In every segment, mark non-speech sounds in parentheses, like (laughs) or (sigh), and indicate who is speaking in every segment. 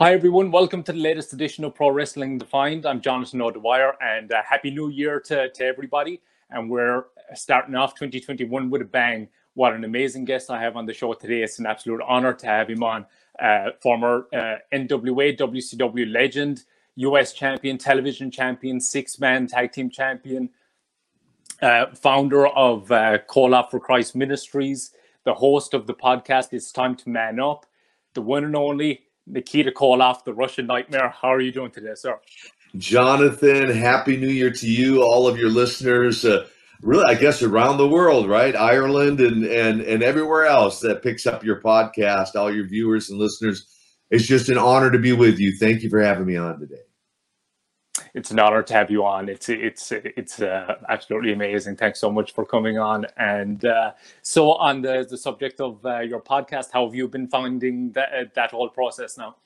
Speaker 1: Hi, everyone. Welcome to the latest edition of Pro Wrestling Defined. I'm Jonathan O'Dwyer, and uh, Happy New Year to, to everybody. And we're starting off 2021 with a bang. What an amazing guest I have on the show today. It's an absolute honor to have him on. Uh, former uh, NWA, WCW legend, US champion, television champion, six man tag team champion, uh, founder of uh, Koloff for Christ Ministries, the host of the podcast It's Time to Man Up, the one and only Nikita Koloff, the Russian Nightmare. How are you doing today, sir?
Speaker 2: Jonathan, happy new year to you, all of your listeners. Uh, really, I guess around the world, right? Ireland and and and everywhere else that picks up your podcast, all your viewers and listeners. It's just an honor to be with you. Thank you for having me on today
Speaker 1: it's an honor to have you on. It's it's it's uh, absolutely amazing. Thanks so much for coming on. And uh, so, on the the subject of uh, your podcast, how have you been finding that uh, that whole process now?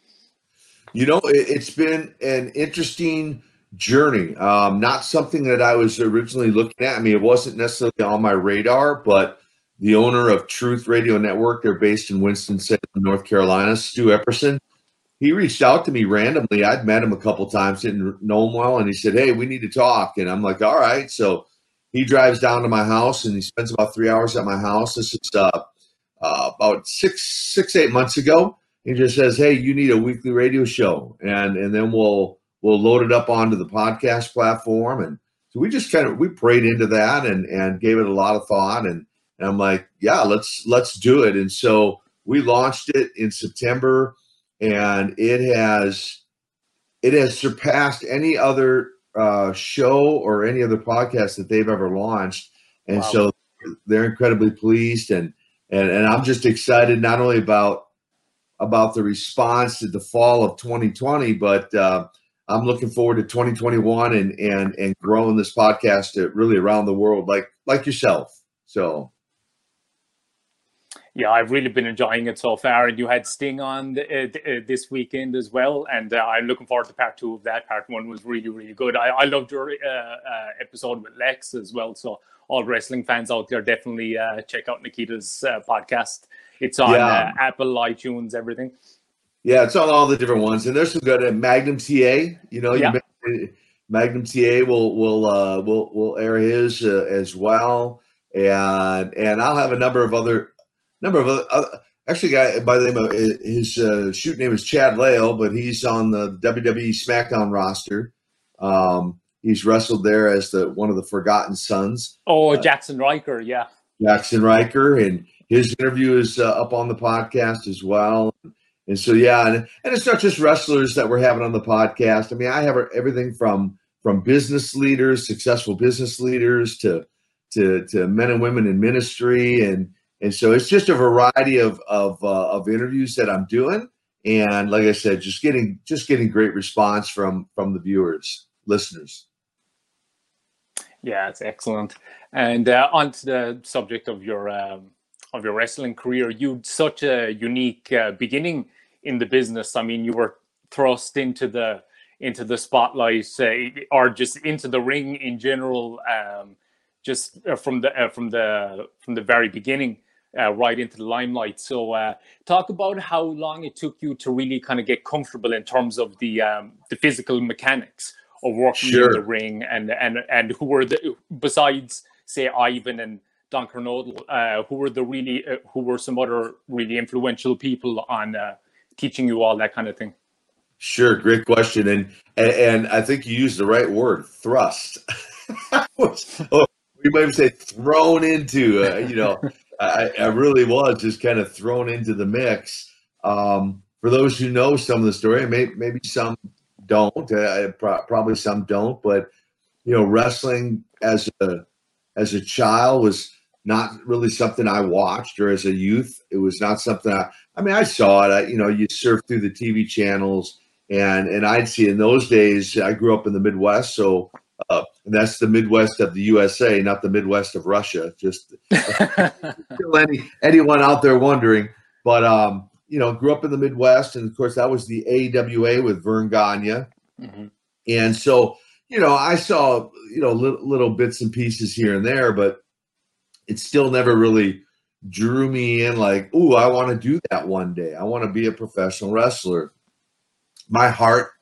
Speaker 2: You know, it, has been an interesting journey. Um, not something that I was originally looking at. I mean, it wasn't necessarily on my radar, but the owner of Truth Radio Network, they're based in Winston Salem, North Carolina, Stu Epperson he reached out to me randomly. I'd met him a couple times, didn't know him well, and he said, "Hey, we need to talk." And I'm like, "All right." So he drives down to my house, and he spends about three hours at my house. This is uh, uh, about six, six, eight months ago. He just says, "Hey, you need a weekly radio show," and and then we'll we'll load it up onto the podcast platform. And so we just kind of we prayed into that and and gave it a lot of thought. And, and I'm like, "Yeah, let's let's do it." And so we launched it in September and it has it has surpassed any other uh, show or any other podcast that they've ever launched, and wow. so they're incredibly pleased and and and I'm just excited not only about about the response to the fall of 2020, but uh, I'm looking forward to 2021 and and and growing this podcast to really around the world, like like yourself. So
Speaker 1: yeah, I've really been enjoying it so far. And you had Sting on the, uh, uh, this weekend as well, and uh, I'm looking forward to part two of that. Part one was really, really good. I, I loved your uh, uh episode with Lex as well. So all wrestling fans out there, definitely uh, check out Nikita's podcast. It's on yeah. Apple, iTunes, everything.
Speaker 2: Yeah, it's on all the different ones, and there's some good. Uh, Magnum TA, you know, yeah. you Magnum TA will will will will air his as well, and and I'll have a number of other number of other, actually, guy by the name of his uh, shoot name is Chad Lail, but he's on the WWE SmackDown roster. Um, he's wrestled there as the one of the Forgotten Sons.
Speaker 1: Oh, Jackson Jaxson Ryker, yeah.
Speaker 2: Jaxson Ryker, and his interview is uh, up on the podcast as well. And so, yeah, and, and it's not just wrestlers that we're having on the podcast. I mean, I have everything from from business leaders, successful business leaders, to to to men and women in ministry, and and so it's just a variety of of, uh, of interviews that I'm doing, and like I said, just getting just getting great response from from the viewers, listeners.
Speaker 1: Yeah, it's excellent. And uh, on to the subject of your um, of your wrestling career, you such a unique uh, beginning in the business. I mean, you were thrust into the into the spotlight, uh, or just into the ring in general, um, just uh, from the uh, from the from the very beginning uh, right into the limelight. So, uh, talk about how long it took you to really kind of get comfortable in terms of the um, the physical mechanics of working sure. in the ring, and and and who were the besides say Ivan and Don Kernodle, uh, who were the really uh, who were some other really influential people on uh, teaching you all that kind of thing.
Speaker 2: Sure, great question, and and, I think you used the right word, thrust. (laughs) oh, we might even say thrown into, uh, you know. I, I really was just kind of thrown into the mix. Um, for those who know some of the story, maybe, maybe some don't. Uh, pro- probably some don't. But you know, wrestling as a as a child was not really something I watched, or as a youth, it was not something I. I mean, I saw it. I, you know, you surf through the TV channels, and and I'd see in those days. I grew up in the Midwest, so uh, and that's the Midwest of the USA, not the Midwest of Russia. Just (laughs) any anyone out there wondering, but um, you know, grew up in the Midwest, and of course that was the AWA with Verne Gagne, mm-hmm. and so you know, I saw you know little, little bits and pieces here and there, but it still never really drew me in. Like, oh, I want to do that one day. I want to be a professional wrestler. my heart,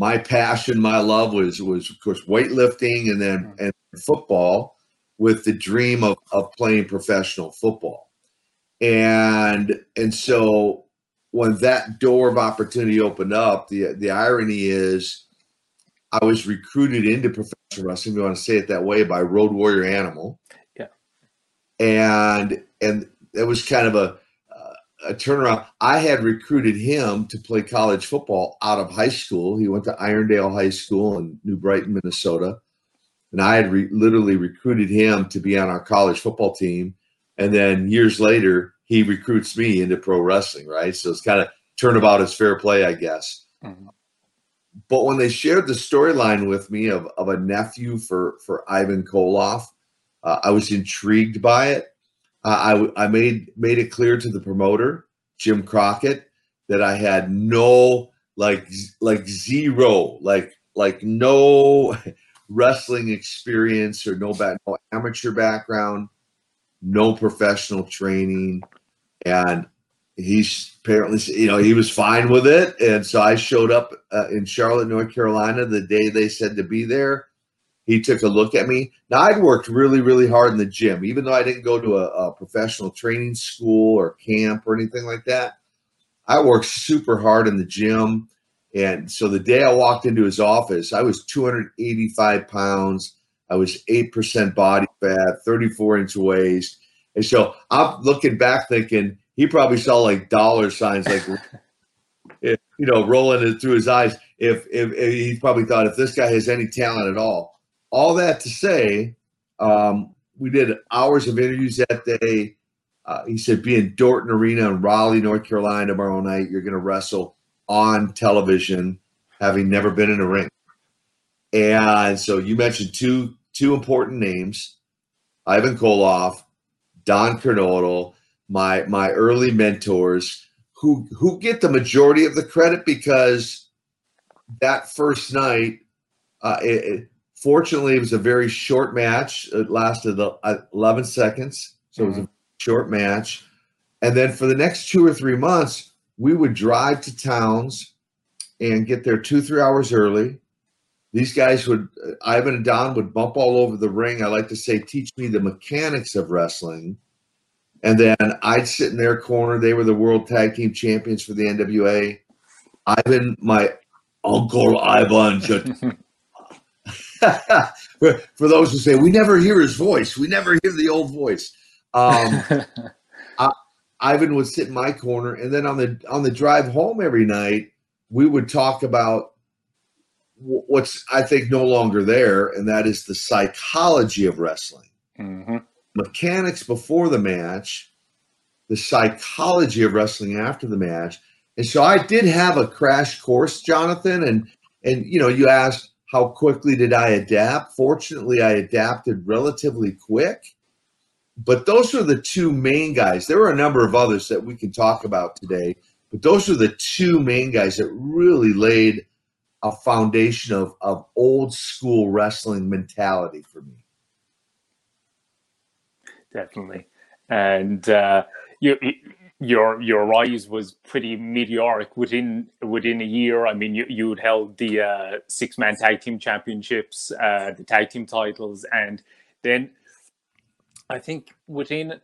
Speaker 2: my passion, my love was was of course weightlifting and then mm-hmm. and football with the dream of, of playing professional football. And and so when that door of opportunity opened up, the the irony is I was recruited into professional wrestling, if you want to say it that way, by Road Warrior Animal.
Speaker 1: Yeah.
Speaker 2: And and it was kind of a a turnaround. I had recruited him to play college football out of high school. He went to Irondale High School in New Brighton, Minnesota. And I had re- literally recruited him to be on our college football team. And then years later, he recruits me into pro wrestling, right? So it's kind of turnabout is fair play, I guess. Mm-hmm. But when they shared the storyline with me of, of a nephew for, for Ivan Koloff, uh, I was intrigued by it. Uh, I, I made made it clear to the promoter, Jim Crockett, that I had no like like zero like like no (laughs) wrestling experience or no back no amateur background, no professional training, and he's apparently you know he was fine with it. And so i showed up uh, in charlotte north carolina the day they said to be there he took a look at me now i'd worked really really hard in the gym even though i didn't go to a, a professional training school or camp or anything like that i worked super hard in the gym and so the day i walked into his office i was 285 pounds i was 8% body fat 34 inch waist and so i'm looking back thinking he probably saw like dollar signs, like (laughs) you know, rolling it through his eyes. If, if, if, he probably thought if this guy has any talent at all. All that to say, um, we did hours of interviews that day. Uh, he said, "Be in Dorton Arena in Raleigh, North Carolina tomorrow night. You're going to wrestle on television, having never been in a ring." And so you mentioned two two important names: Ivan Koloff, Don Kernodle my my early mentors who who get the majority of the credit because that first night uh, it, it, fortunately it was a very short match it lasted uh, 11 seconds so mm-hmm. it was a mm-hmm. short match and then for the next two or three months we would drive to towns and get there two three hours early these guys would uh, ivan and don would bump all over the ring i like to say teach me the mechanics of wrestling and then I'd sit in their corner. They were the world tag team champions for the NWA. Ivan, my uncle Ivan. (laughs) for, (laughs) for those who say we never hear his voice, we never hear the old voice. Um, (laughs) I, Ivan would sit in my corner, and then on the on the drive home every night, we would talk about what's I think no longer there, and that is the psychology of wrestling. Mm-hmm mechanics before the match, the psychology of wrestling after the match. And so I did have a crash course, Jonathan. And and you know, you asked how quickly did I adapt? Fortunately, I adapted relatively quick. But those are the two main guys. There were a number of others that we can talk about today, but those are the two main guys that really laid a foundation of, of old school wrestling mentality for me
Speaker 1: definitely. And uh, you, your your rise was pretty meteoric within within a year. I mean, you you held the uh, six man tag team championships, uh, the tag team titles, and then I think within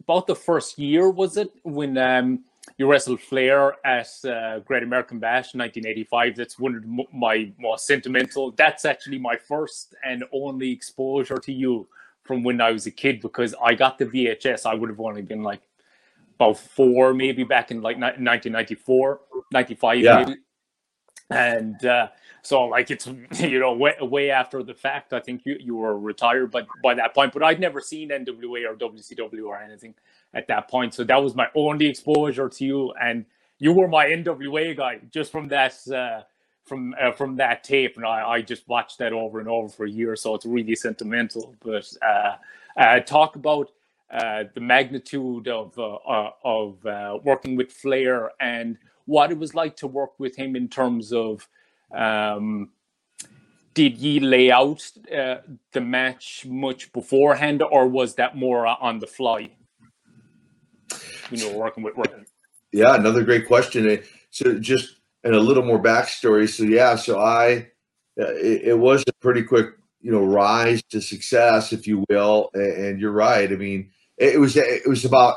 Speaker 1: about the first year was it when um, you wrestled Flair at uh, Great American Bash 1985. That's one of my most sentimental. That's actually my first and only exposure to you from when I was a kid because I got the VHS. I would have only been like about four, maybe back in like 1994, 95, yeah. maybe. And uh, so, like, it's (laughs) you know way, way after the fact. I think you, you were retired, but by that point, but I'd never seen NWA or WCW or anything at that point. So that was my only exposure to you, and you were my NWA guy just from that. Uh, from uh, from that tape, and I, I just watched that over and over for a year, so it's really sentimental. But uh, uh, talk about uh, the magnitude of uh, uh, of working with Flair and what it was like to work with him in terms of. Um, did he lay out the match much beforehand, or was that more on the fly? You know, working with working.
Speaker 2: Yeah, another great question. So just and a little more backstory. So yeah, so I it, it was a pretty quick you know rise to success, if you will. And, you're right. I mean, it, it was it was about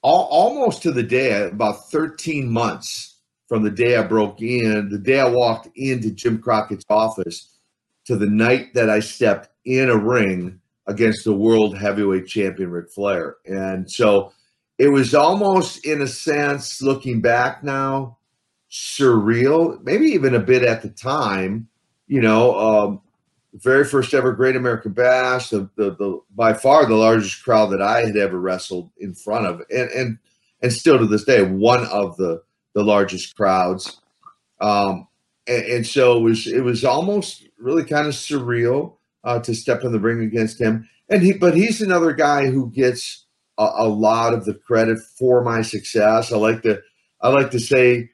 Speaker 2: all, almost to the day about 13 months from the day I broke in, the day I walked into Jim Crockett's office to the night that I stepped in a ring against the world heavyweight champion Ric Flair. And so it was almost in a sense looking back now surreal, maybe even a bit at the time, you know, um, very first ever Great American Bash, the, the, the by far the largest crowd that I had ever wrestled in front of, and and and still to this day one of the the largest crowds. Um, and, and so it was it was almost really kind of surreal uh, to step in the ring against him. And he, but he's another guy who gets a, a lot of the credit for my success. I like to I like to say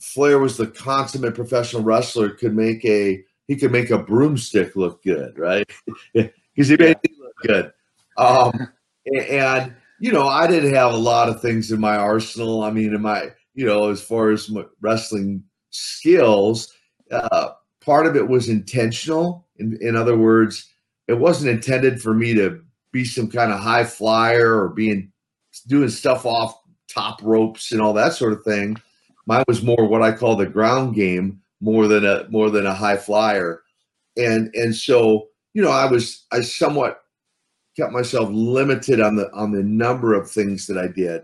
Speaker 2: Flair was the consummate professional wrestler. Could make a he could make a broomstick look good, right? (laughs) Because he made it look good. Um, (laughs) and you know, I didn't have a lot of things in my arsenal. I mean, in my you know, as far as wrestling skills, uh, part of it was intentional. In, in other words, it wasn't intended for me to be some kind of high flyer or being doing stuff off top ropes and all that sort of thing. Mine was more what I call the ground game, more than a more than a high flyer, and and so you know I was I somewhat kept myself limited on the on the number of things that I did,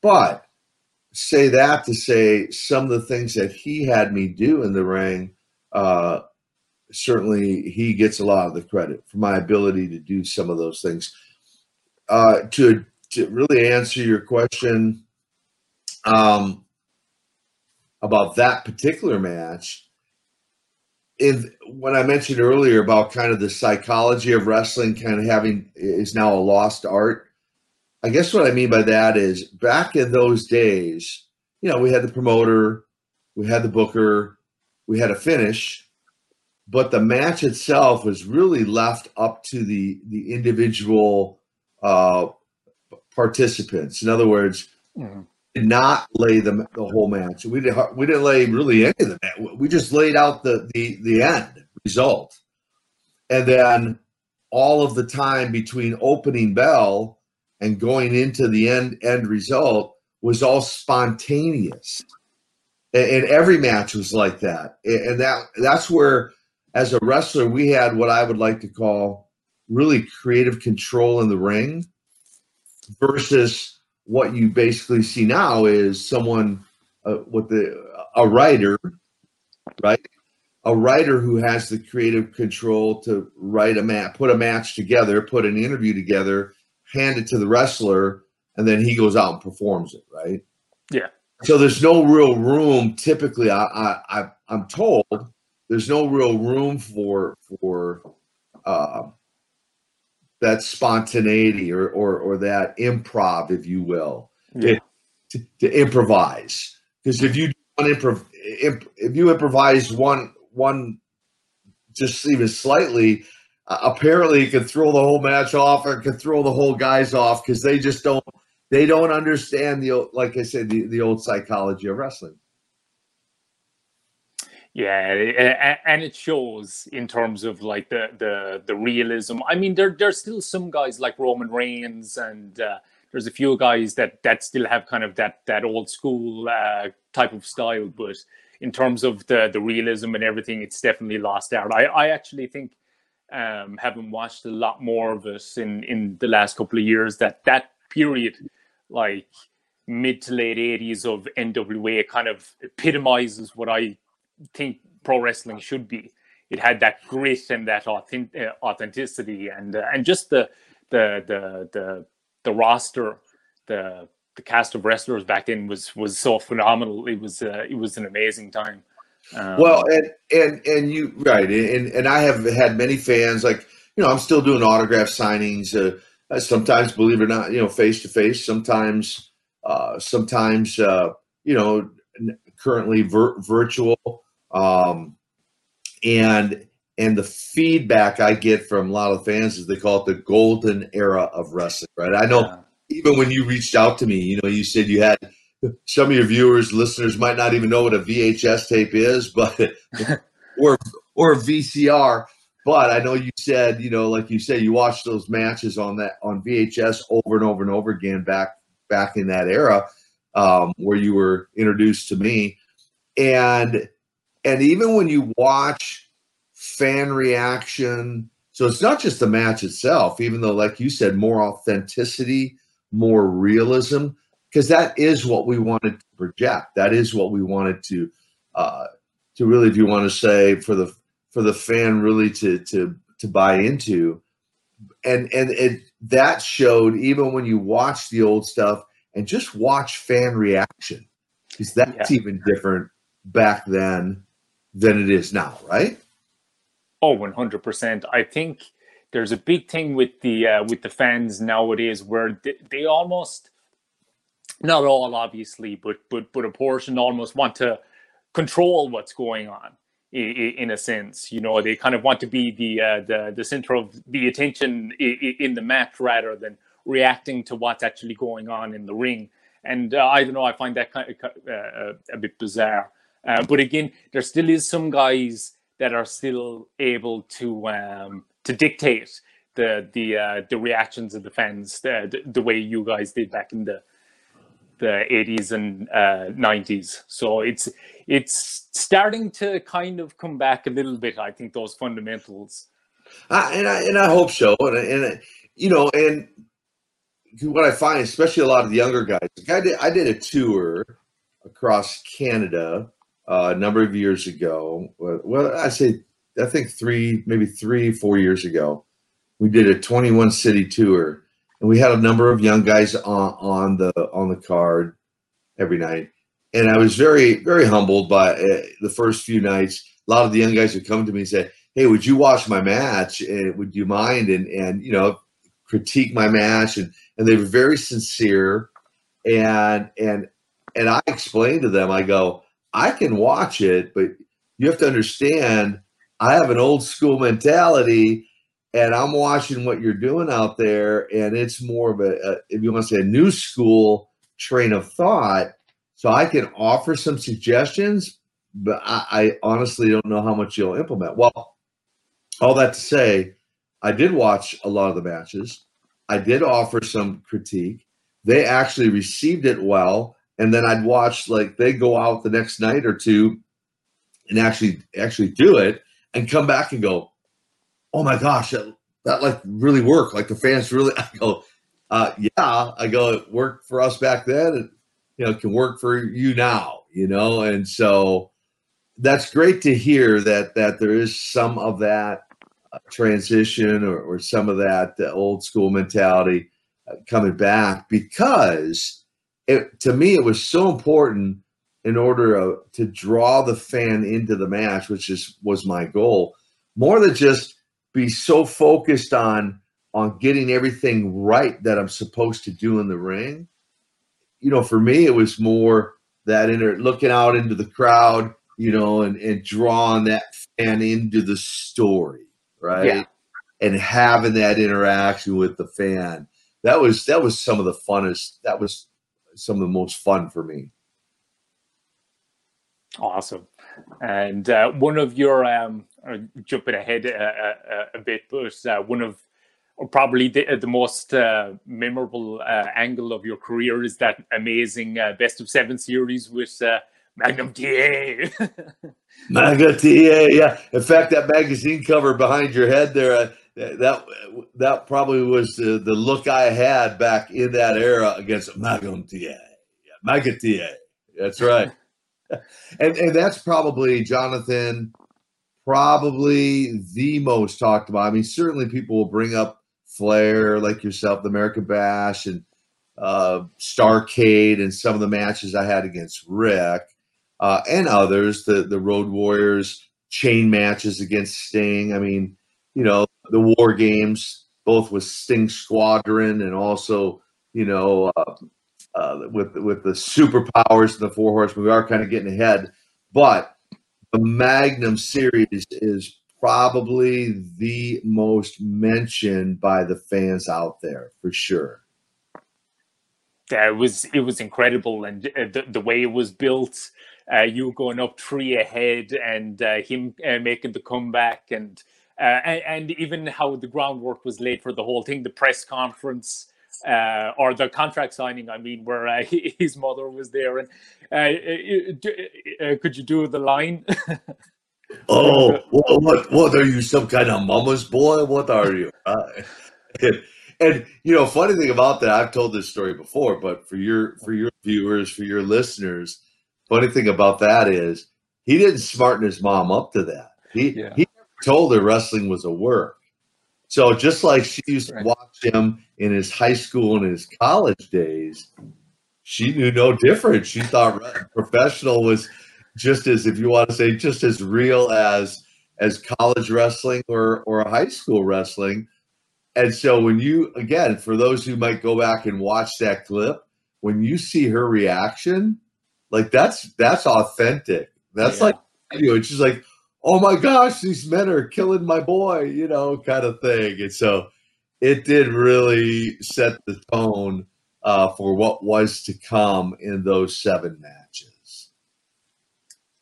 Speaker 2: but say that to say some of the things that he had me do in the ring, uh, certainly he gets a lot of the credit for my ability to do some of those things. Uh, to to really answer your question um, about that particular match, in when I mentioned earlier about kind of the psychology of wrestling, kind of having is now a lost art I guess what I mean by that is back in those days, you know, we had the promoter, we had the booker, we had a finish, but the match itself was really left up to the the individual uh, participants. In other words, mm-hmm. Did not lay the the whole match. We didn't we didn't lay really any of the match. We just laid out the the the end result, and then all of the time between opening bell and going into the end end result was all spontaneous and, and, every match was like that and that that's where as a wrestler we had what i would like to call really creative control in the ring versus what you basically see now is someone uh, with the a writer right a writer who has the creative control to write a match put a match together put an interview together hand it to the wrestler, and then he goes out and performs it, right?
Speaker 1: Yeah.
Speaker 2: So there's no real room. Typically, I, I, I I'm told there's no real room for for uh, that spontaneity or, or or that improv, if you will, yeah. it, to, to, improvise. Because if you improv, imp, if you improvise one one just even slightly, uh, apparently he can throw the whole match off or could throw the whole guys off because they just don't they don't understand the like I said the, the old psychology of wrestling.
Speaker 1: Yeah, and it shows in terms of like the the the realism. I mean, there there's still some guys like Roman Reigns, and uh, there's a few guys that that still have kind of that that old school uh, type of style. But in terms of the the realism and everything, it's definitely lost out. I I actually think um, having watched a lot more of it in in the last couple of years, that that period, like mid to late '80s of NWA, kind of epitomizes what I think pro wrestling should be. It had that grit and that authentic, uh, authenticity, and uh, and just the the the the the roster, the the cast of wrestlers back then was was so phenomenal. It was uh, it was an amazing time.
Speaker 2: Um, well, and and and you right, and and I have had many fans. Like you know, I'm still doing autograph signings. Uh, sometimes, believe it or not, you know, face to face. Sometimes, uh, sometimes, uh, you know, currently vir- virtual. Um, and and the feedback I get from a lot of fans is they call it the golden era of wrestling. Right? I know. Yeah. Even when you reached out to me, you know, you said you had some of your viewers, listeners might not even know what a VHS tape is, but (laughs) or or VCR. But I know you said, you know, like you said, you watched those matches on that on VHS over and over and over again back back in that era um, where you were introduced to me, and and even when you watch fan reaction, so it's not just the match itself, even though, like you said, more authenticity, more realism, because that is what we wanted to project. That is what we wanted to uh, to really, if you want to say, for the for the fan really to to to buy into, and and it that showed even when you watch the old stuff and just watch fan reaction, because that's yeah. even different back then than it is now, right?
Speaker 1: Oh, 100%. I think there's a big thing with the uh, with the fans nowadays where they, they almost not all obviously but but but a portion almost want to control what's going on in, a sense you know they kind of want to be the uh, the the center of the attention in the match rather than reacting to what's actually going on in the ring and uh, i don't know i find that kind of uh, a bit bizarre uh, but again there still is some guys that are still able to um, to dictate the the uh, the reactions of the fans the, the way you guys did back in the the 80s and uh, 90s so it's it's starting to kind of come back a little bit i think those fundamentals.
Speaker 2: And i and i hope so. And, and you know and what i find especially a lot of the younger guys like i did i did a tour across canada a number of years ago. Well, I say I think three, maybe three, four years ago, we did a 21 city tour, and we had a number of young guys on, on the on the card every night. And I was very, very humbled by uh, the first few nights. A lot of the young guys would come to me and say, "Hey, would you watch my match? And would you mind?" And and you know, critique my match, and and they were very sincere. And and and I explained to them, I go, I can watch it, but you have to understand I have an old school mentality and I'm watching what you're doing out there, and it's more of a, a, if you want to say a new school train of thought. So I can offer some suggestions, but I, I honestly don't know how much you'll implement. Well, all that to say, I did watch a lot of the matches. I did offer some critique. They actually received it well and then I'd watch like they go out the next night or two and actually actually do it and come back and go, oh my gosh, that, that like really worked. Like the fans really. (laughs) I go, uh, yeah. I go, it worked for us back then, and you know, it can work for you now. You know, and so that's great to hear that that there is some of that uh, transition or, or some of that uh, old school mentality uh, coming back because it, to me, it was so important in order uh, to draw the fan into the match, which is was my goal, more than just be so focused on on getting everything right that I'm supposed to do in the ring. You know, for me, it was more that inner looking out into the crowd, you know, and, and drawing that fan into the story, right? Yeah. And having that interaction with the fan. That was that was some of the funnest. That was some of the most fun for me.
Speaker 1: Awesome. And uh, one of your, um, uh, jumping ahead a, a, a bit, but uh, one of probably the, the most uh, memorable uh, angle of your career is that amazing uh, best of seven series with Magnum TA. (laughs)
Speaker 2: Magnum TA, yeah. In fact, that magazine cover behind your head there, that that probably was the, the look I had back in that era against Magnum TA. Yeah, Maga TA. That's right. (laughs) and and that's probably Jonathan, probably the most talked about. I mean, certainly people will bring up Flair, like yourself, the American Bash, and uh, Starcade, and some of the matches I had against Ric, uh, and others. The the Road Warriors chain matches against Sting. I mean, you know, the war games, both with Sting Squadron and also, you know, uh, uh, with with the superpowers and the Four Horsemen. We are kind of getting ahead, but the Magnum series is probably the most mentioned by the fans out there for sure.
Speaker 1: it was it was incredible, and uh, the, the way it was built, uh, you going up three ahead, and uh, him uh, making the comeback, and, Uh, and, and even how the groundwork was laid for the whole thing, the press conference. Uh, or the contract signing, I mean, where uh, (laughs) his mother was there, and uh, could you do the line? (laughs)
Speaker 2: oh, what, what, what are you? Some kind of mama's boy? What are you? (laughs) And you know, funny thing about that, I've told this story before, but for your for your viewers, for your listeners, funny thing about that is he didn't smarten his mom up to that. He yeah. he told her wrestling was a work. So just like she used to watch him in his high school and his college days, she knew no different. She thought professional was just as, if you want to say, just as real as as college wrestling or or high school wrestling. And so when you again, for those who might go back and watch that clip, when you see her reaction, like that's that's authentic. That's yeah. like you know, it's just like, oh my gosh, these men are killing my boy, you know, kind of thing. And so it did really set the tone uh, for what was to come in those seven matches.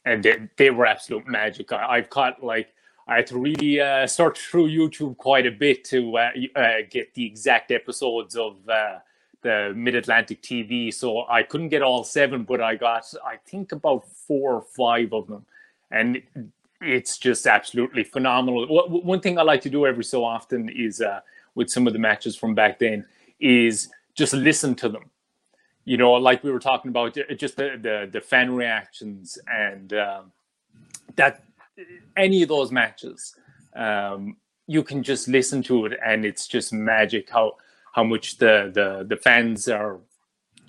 Speaker 1: And they, they were absolute magic. I, I've caught like I had to really uh, search through YouTube quite a bit to uh, uh, get the exact episodes of uh, the Mid Atlantic TV. So I couldn't get all seven, but I got, I think, about four or five of them. And it's just absolutely phenomenal. One thing I like to do every so often is uh, with some of the matches from back then is just listen to them. You know, like we were talking about, just the the, the fan reactions and um, that any of those matches, um, you can just listen to it, and it's just magic how how much the the the fans are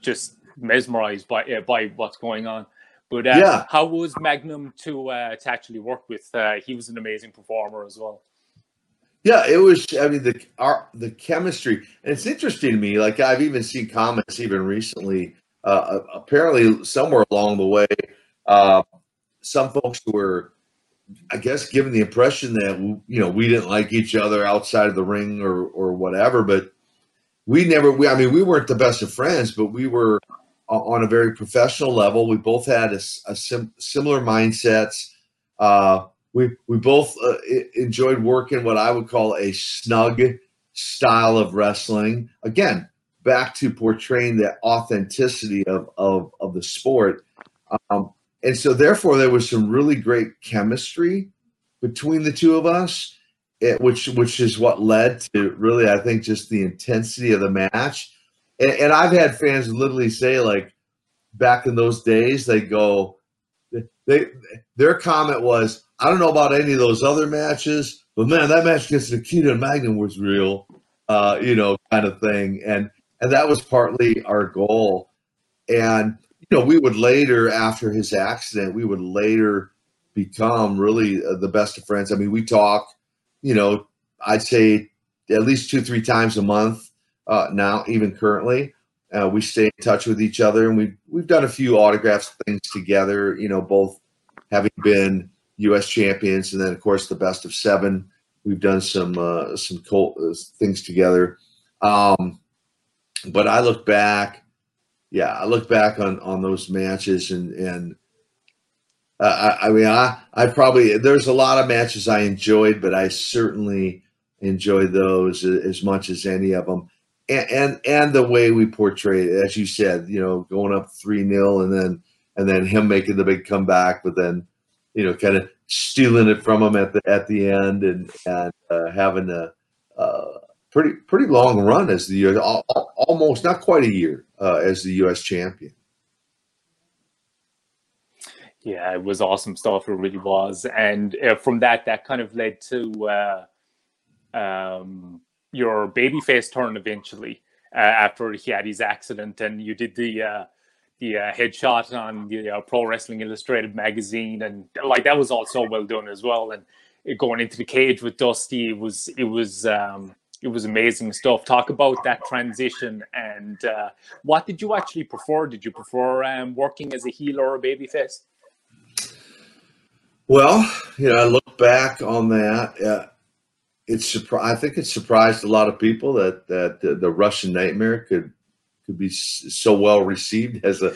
Speaker 1: just mesmerized by uh, by what's going on. But uh, yeah. how was Magnum to uh, to actually work with? Uh, he was an amazing performer as well.
Speaker 2: Yeah, it was. I mean, the our, the chemistry, and it's interesting to me. Like I've even seen comments even recently. Uh, apparently, somewhere along the way, uh, some folks were I guess given the impression that you know we didn't like each other outside of the ring or or whatever, but we never. We I mean we weren't the best of friends, but we were on a very professional level. We both had a, a sim, similar mindsets. Uh, we we both uh, enjoyed working what I would call a snug style of wrestling. Again, back to portraying the authenticity of of, of the sport. Um, and so therefore there was some really great chemistry between the two of us it, which which is what led to really i think just the intensity of the match and, and, i've had fans literally say like back in those days they go they their comment was i don't know about any of those other matches but man that match against nikita and magnum was real uh, you know kind of thing and and that was partly our goal and you know, we would later, after his accident, we would later become really uh, the best of friends. I mean, we talk, you know, I'd say at least two, three times a month uh, now, even currently. Uh, we stay in touch with each other, and we've we've done a few autographs things together. You know, both having been U.S. champions, and then of course the best of seven. We've done some uh, some cool uh, things together. Um, but I look back yeah, I look back on on those matches and and uh, I, I, mean I I probably there's a lot of matches I enjoyed, but I certainly enjoyed those as much as any of them. And and, and the way we portray it, as you said, you know, going up three 0 and then and then him making the big comeback, but then you know, kind of stealing it from him at the at the end and and uh, having a uh, pretty pretty long run as the almost not quite a year uh, as the U.S. champion.
Speaker 1: Yeah, it was awesome stuff. It really was, and uh, from that, that kind of led to uh, um, your babyface turn eventually uh, after he had his accident, and you did the uh, the uh, headshot on the uh, Pro Wrestling Illustrated magazine, and like that was also well done as well. And going into the cage with Dusty, it was it was um, it was amazing stuff. Talk about that transition and uh, what did you actually prefer? Did you prefer um, working as a heel or a babyface?
Speaker 2: Well, you know, I look back on that. It's surpri- I think it surprised a lot of people that that the, the Russian Nightmare could could be so well received as a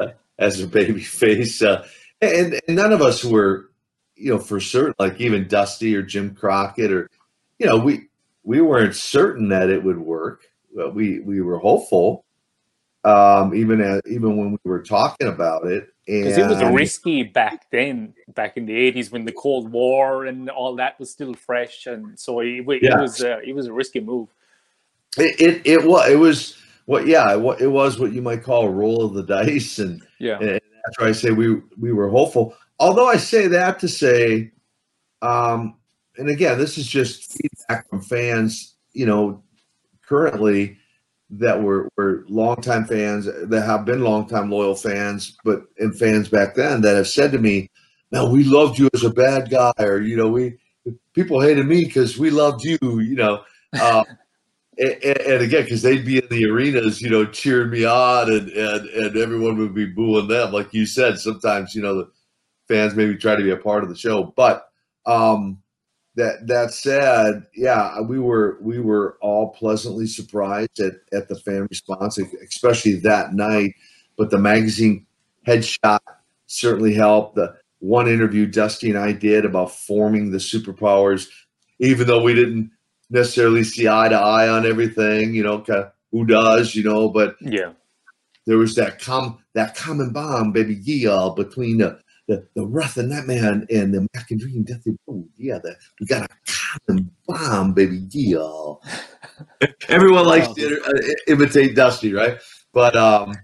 Speaker 2: uh, as a baby (laughs) face. Uh, and, and none of us were, you know, for certain, like even Dusty or Jim Crockett or, you know, we we weren't certain that it would work. But we we were hopeful, um, even as, even when we were talking about it.
Speaker 1: Because it was risky back then, back in the eighties, when the Cold War and all that was still fresh, and so it, it yeah. was uh, it was a risky move.
Speaker 2: It, it it was it was what yeah it, it was what you might call a roll of the (laughs) dice, and
Speaker 1: yeah,
Speaker 2: and that's why I say we we were hopeful. Although I say that to say, um, and again, this is just feedback from fans, you know, currently that were were longtime fans that have been longtime loyal fans, but and fans back then that have said to me, "Man, we loved you as a bad guy," or you know, we people hated me because we loved you, you know. Uh, and, and, again, because they'd be in the arenas, you know, cheering me on, and and and everyone would be booing them, like you said. Sometimes, you know, the fans maybe try to be a part of the show, but um, that that said, yeah, we were we were all pleasantly surprised at at the fan response, especially that night. But the magazine headshot certainly helped. The one interview Dusty and I did about forming the superpowers, even though we didn't necessarily see eye to eye on everything, you know, kind of who does, you know, but
Speaker 1: yeah,
Speaker 2: there was that com that common bond, baby, yeah, between the the, the Wrath of Nightman and the Mac and Dream Deathly Road. Yeah, the, we got a common bomb, baby. Yeah. (laughs) Everyone likes to uh, imitate Dusty, right? But um,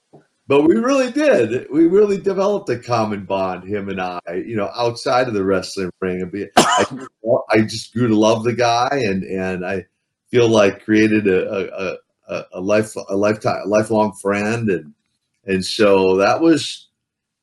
Speaker 2: but we really did. We really developed a common bond, him and I. You know, outside of the wrestling ring, I, I just grew to love the guy, and and I feel like created a a, a life a lifetime a lifelong friend, and and so that was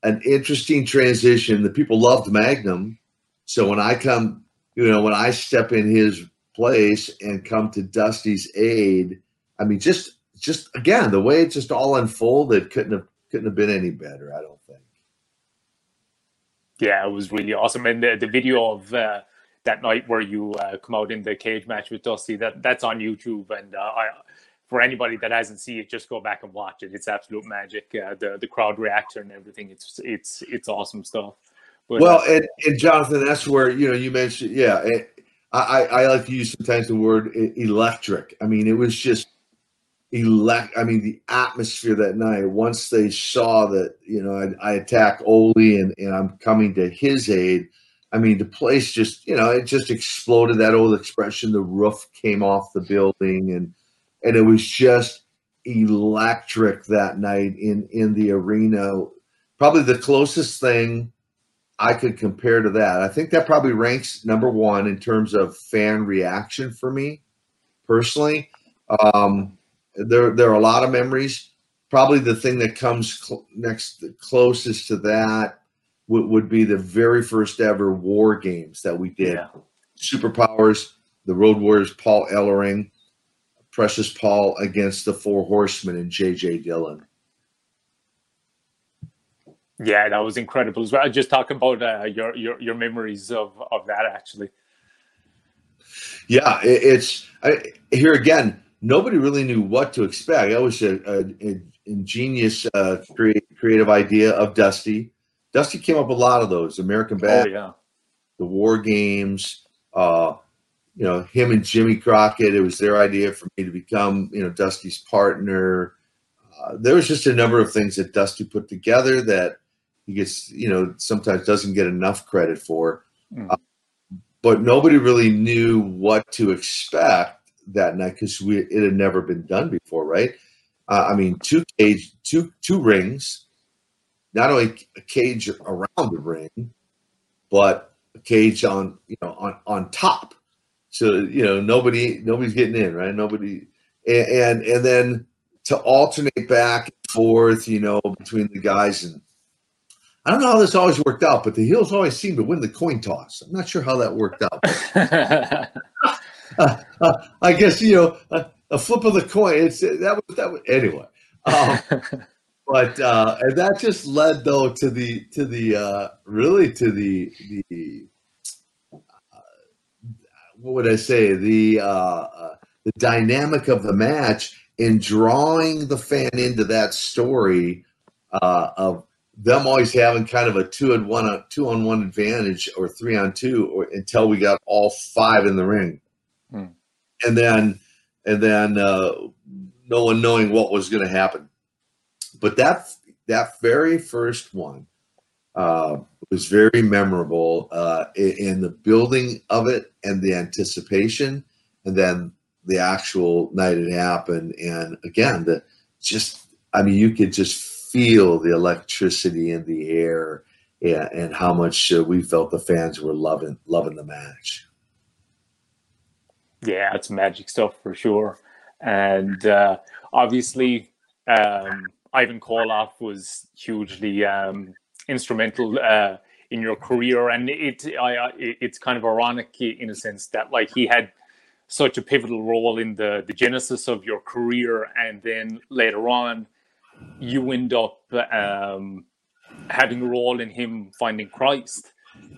Speaker 2: an interesting transition. The people loved Magnum. So when I come, you know, when I step in his place and come to Dusty's aid, I mean, just just again, the way it just all unfolded couldn't have couldn't have been any better. I don't think.
Speaker 1: Yeah, it was really awesome, and the, the video of uh, that night where you uh, come out in the cage match with Dusty that that's on YouTube, and uh, I for anybody that hasn't seen it, just go back and watch it. It's absolute magic. Uh, the the crowd reaction and everything. It's it's it's awesome stuff.
Speaker 2: But, well, uh, and, and Jonathan, that's where you know you mentioned yeah. It, I, I like to use sometimes the word electric. I mean, it was just elect. I mean, the atmosphere that night. Once they saw that, you know, I, I attack Ole and, and I'm coming to his aid. I mean, the place just, you know, it just exploded. That old expression, the roof came off the building, and and it was just electric that night in in the arena. Probably the closest thing I could compare to that. I think that probably ranks number one in terms of fan reaction for me personally. Um, there there are a lot of memories. Probably the thing that comes cl- next closest to that would, would be the very first ever war games that we did. Yeah. Superpowers, the Road Warriors, Paul Ellering Precious Paul against the Four Horsemen and J.J. Dillon.
Speaker 1: Yeah, that was incredible. As well. Just talk about uh, your, your your memories of of that actually.
Speaker 2: Yeah, it, it's I, here again. Nobody really knew what to expect. That was a, a, a ingenious, uh, create, creative idea of Dusty. Dusty came up with a lot of those American Bash,
Speaker 1: oh, yeah.
Speaker 2: the War Games, uh, you know, him and Jimmy Crockett. It was their idea for me to become, you know, Dusty's partner. Uh, there was just a number of things that Dusty put together that he gets, you know, sometimes doesn't get enough credit for. Mm. Uh, but nobody really knew what to expect that night because we it had never been done before, right? Uh, I mean, two cage, two two rings, not only a cage around the ring, but a cage on you know on on top so you know nobody nobody's getting in right? Nobody and, and and, then to alternate back and forth you know between the guys and i don't know how this always worked out but the heels always seem to win the coin toss. I'm not sure how that worked out. (laughs) Uh, uh, i guess you know a, a, flip of the coin it's that was that was anyway. Um, (laughs) but uh and that just led though to the to the uh really to the the what would I say? The uh, uh, the dynamic of the match in drawing the fan into that story uh, of them always having kind of a two and one uh, two on one advantage or three on two or until we got all five in the ring. Hmm. and then and then uh, no one knowing what was going to happen. But that that very first one uh, was very memorable uh, in the building of it and the anticipation and then the actual night it happened and again the just i mean you could just feel the electricity in the air and, how much uh, we felt the fans were loving loving the match.
Speaker 1: Yeah, it's magic stuff for sure, and uh, obviously um, Ivan Koloff was hugely um, instrumental uh, in your career, and it, I, it's kind of ironic in a sense that like he had such a pivotal role in the the genesis of your career, and then later on you end up um, having a role in him finding Christ.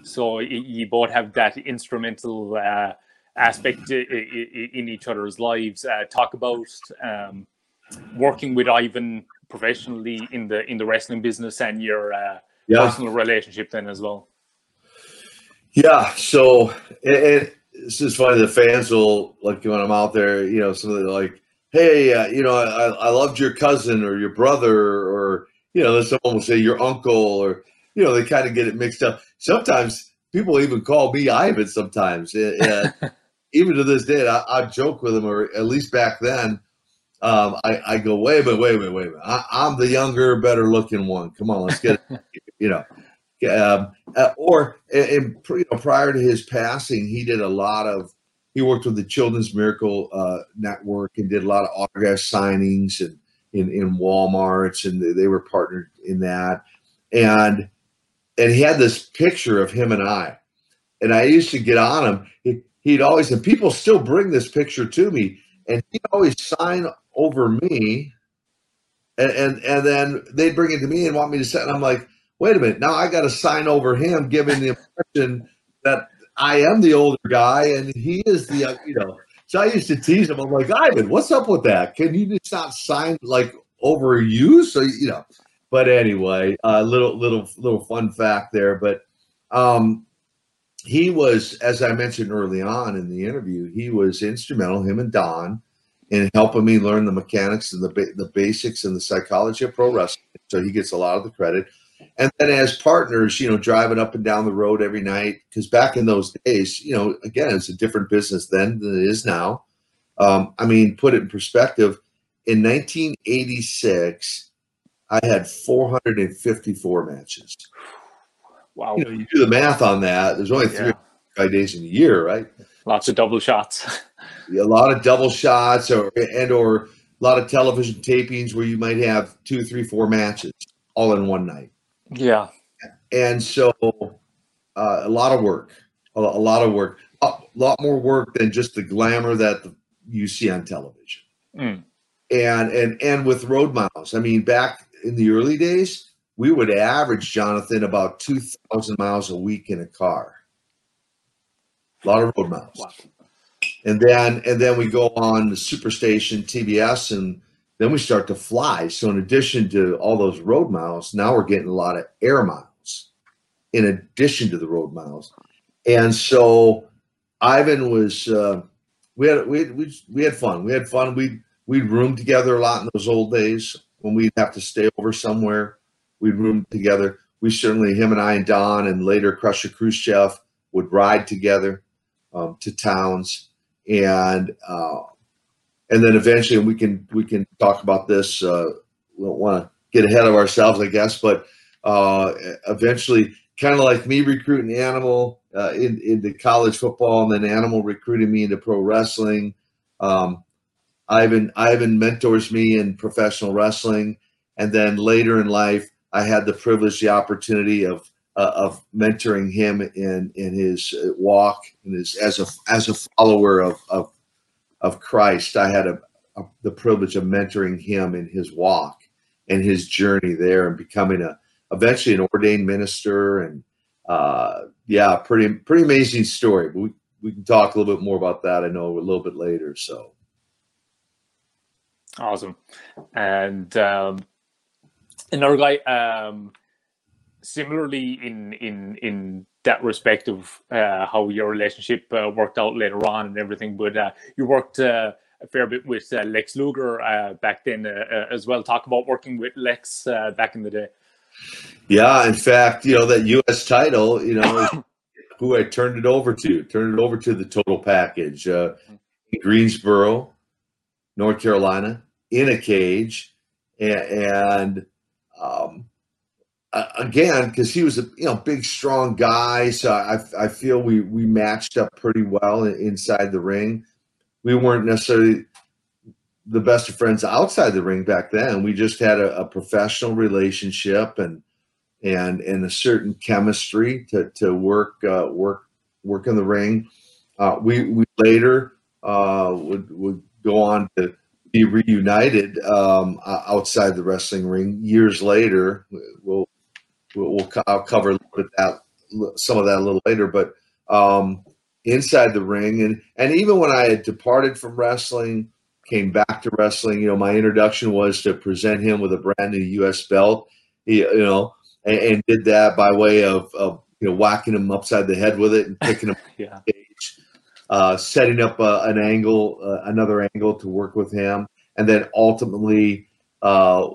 Speaker 1: So you both have that instrumental uh, aspect in each other's lives. Uh, talk about um, working with Ivan professionally in the in the wrestling business and your uh, yeah. personal relationship then as well.
Speaker 2: Yeah. So it, it, this is funny. The fans will like when I'm out there. You know, some of the like hey, uh, you know, I, I loved your cousin or your brother, or, you know, someone will say your uncle, or, you know, they kind of get it mixed up. Sometimes people even call me Ivan sometimes. And (laughs) even to this day, I, I, joke with them, or at least back then, um, I, I, go, wait a minute, wait a minute, wait a minute. I, am the younger, better looking one. Come on, let's get it. (laughs) you know. Um, uh, or and, you know, prior to his passing, he did a lot of he worked with the Children's Miracle uh, Network and did a lot of autograph signings and in, in Walmarts, and they were partnered in that. And and he had this picture of him and I, and I used to get on him. He, he'd always and people still bring this picture to me, and he'd always sign over me, and and, and then they'd bring it to me and want me to sign. And I'm like, wait a minute, now I got to sign over him, giving the impression that I am the older guy and he is the, you know. So I used to tease him. I'm like, Ivan, what's up with that? Can you just not sign like over you? So you know. But anyway, a uh, little little little fun fact there. But um, he was, as I mentioned early on in the interview, he was instrumental. Him and Don in helping me learn the mechanics and the the basics and the psychology of pro wrestling. So he gets a lot of the credit and then as partners you know driving up and down the road every night because back in those days you know again it's a different business then than it is now um, i mean put it in perspective in 1986 i had 454 matches wow you, know, you do the math on that there's only three yeah. days in a year right
Speaker 1: lots of double shots
Speaker 2: a lot of double shots or and or a lot of television tapings where you might have two three four matches all in one night
Speaker 1: yeah.
Speaker 2: And so uh, a lot of work, a, a lot of work, a lot more work than just the glamour that you see on television. Mm. And and and with road miles, I mean, back in the early days, we would average Jonathan about two thousand miles a week in a car. A lot of road miles. Wow. And then and then we go on the Superstation TBS and then we start to fly. So in addition to all those road miles, now we're getting a lot of air miles in addition to the road miles. And so Ivan was uh, we had we, we we had fun. We had fun. We we'd room together a lot in those old days when we'd have to stay over somewhere. We'd room together. We certainly him and I and Don and later Crusher Khrushchev would ride together um, to towns and uh, and then eventually we can we can talk about this. Uh, we don't want to get ahead of ourselves, I guess, but uh, eventually, kind of like me recruiting Animal uh, in, into college football, and then Animal recruiting me into pro wrestling. Um, Ivan Ivan mentors me in professional wrestling, and then later in life, I had the privilege, the opportunity of uh, of mentoring him in in his walk and his as a as a follower of, of of Christ, I had a, a, the privilege of mentoring him in his walk and his journey there and becoming a eventually an ordained minister and uh, yeah, pretty pretty amazing story. We, we can talk a little bit more about that. I know a little bit later. So
Speaker 1: Awesome. And um, another guy, um, similarly in in in that respect of uh, how your relationship uh, worked out later on and everything, but uh, you worked uh, a fair bit with uh, Lex Luger uh, back then as well. Talk about working with Lex back in the day.
Speaker 2: Yeah, in fact, you know that U.S. title, you know, (coughs) who I turned it over to, turned it over to the total package. Greensboro, North Carolina, in a cage, and, and um, again because he was a you know big strong guy, so I I feel we we matched up pretty well inside the ring. We weren't necessarily the best of friends outside the ring back then. We just had a, a professional relationship and and and a certain chemistry to to work uh, work work in the ring. Uh, we we later uh, would would go on to be reunited um, outside the wrestling ring years later. We'll, we'll I'll cover that some of that a little later, but um, inside the ring and and even when I had departed from wrestling, came back to wrestling, you know, my introduction was to present him with a brand new U.S. belt, you know, and, and, did that by way of, of you know whacking him upside the head with it and picking him (laughs)
Speaker 1: yeah
Speaker 2: uh, setting up uh, an angle, uh, another angle to work with him, and then ultimately uh,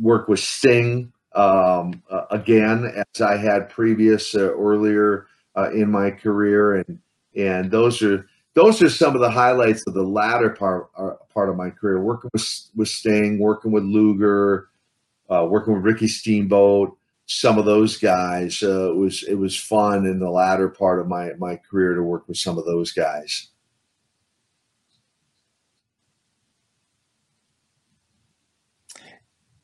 Speaker 2: work with Sting um, uh, again, as I had previous earlier in my career, and and those are those are some of the highlights of the latter part part of my career. Working with with Sting, working with Luger, working with Ricky Steamboat some of those guys. Uh, it was it was fun in the latter part of my my career to work with some of those guys.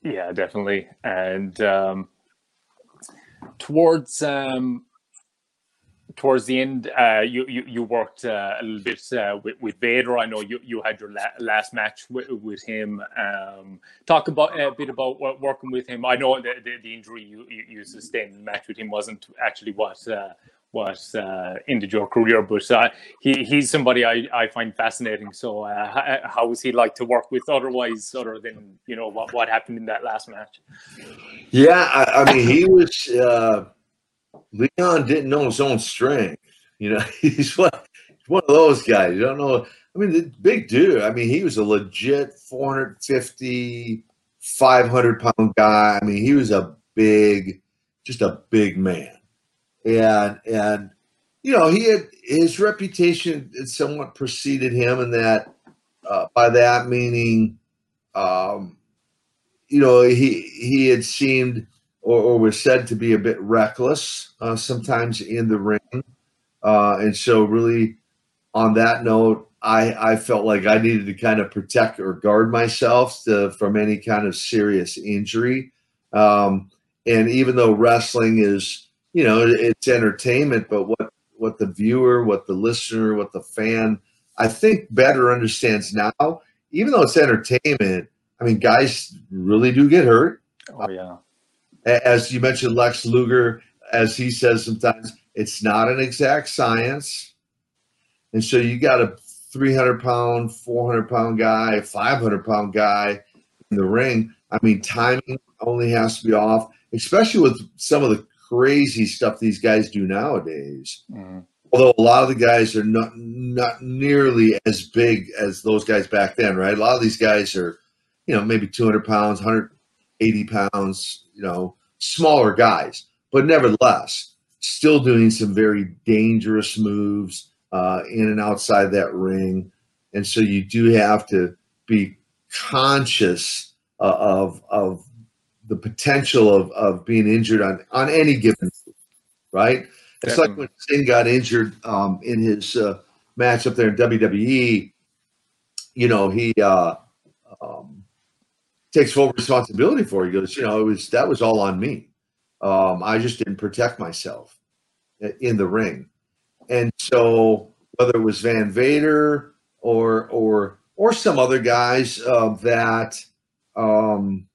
Speaker 1: Yeah, definitely. And um, towards um, towards the end, uh, you, you, you worked uh, a little bit uh, with, with Vader. I know you, you had your la- last match with, with him. Um, talk about a bit about working with him. I know the, the, the injury you, you, sustained in the match with him wasn't actually what uh, what uh, ended your career, but uh, he he's somebody I, I find fascinating. So how, how was he like to work with otherwise, other than you know what what happened in that last match?
Speaker 2: Yeah, I, I mean he was Leon didn't know his own strength. You know, (laughs) he's one, one of those guys. You don't know. I mean, the big dude. I mean, he was a legit 450, 500 pound guy. I mean, he was a big, just a big man. And, and, you know, he had his reputation somewhat preceded him, and that uh, by that meaning, um, you know, he he had seemed or, or was said to be a bit reckless uh, sometimes in the ring. Uh, and so, really, on that note, I, I felt like I needed to kind of protect or guard myself to, from any kind of serious injury. Um, and even though wrestling is, you know, it's entertainment, but what what the viewer, what the listener, what the fan, I think better understands now. Even though it's entertainment, I mean, guys really do get hurt.
Speaker 1: Oh yeah
Speaker 2: as you mentioned, Lex Luger, as he says sometimes, it's not an exact science. And so you got a 300 pound, 400 pound guy, 500 pound guy in the ring. I mean, timing only has to be off, especially with some of the crazy stuff these guys do nowadays. Mm. Although a lot of the guys are not not nearly as big as those guys back then, right? A lot of these guys are, you know, maybe 200 pounds, 180 pounds, you know, smaller guys, but nevertheless, still doing some very dangerous moves uh, in and outside that ring. And so you do have to be conscious uh, of of the potential of, of being injured on, on any given move, right? It's like when Sting got injured um, in his uh, match up there in WWE. You know, he uh, um, takes full responsibility for. He goes, you know, it was that was all on me. Um, I just didn't protect myself in the ring, and so whether it was Van Vader or or or some other guys uh, that, um,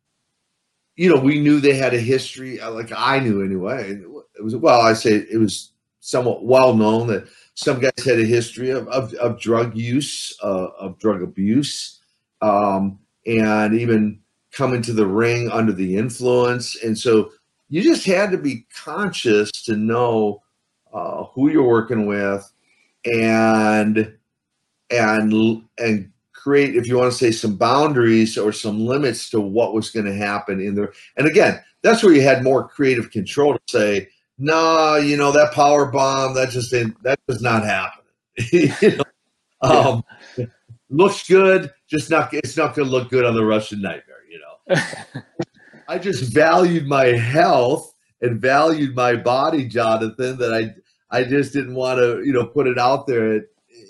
Speaker 2: you know, we knew they had a history. Uh, like I knew anyway. It was well, I say it was somewhat well known that some guys had a history of of, of drug use, uh, of drug abuse um, and even coming to the ring under the influence. And so you just had to be conscious to know uh, who you're working with and and and create if you want to say some boundaries or some limits to what was going to happen in there. And again that's where you had more creative control to say nah you know that power bomb that just didn't that does not happen. (laughs) You know? Um, looks good just not it's not going to look good on the russian nightmare (laughs) i just valued my health and valued my body jonathan that i i just didn't want to you know put it out there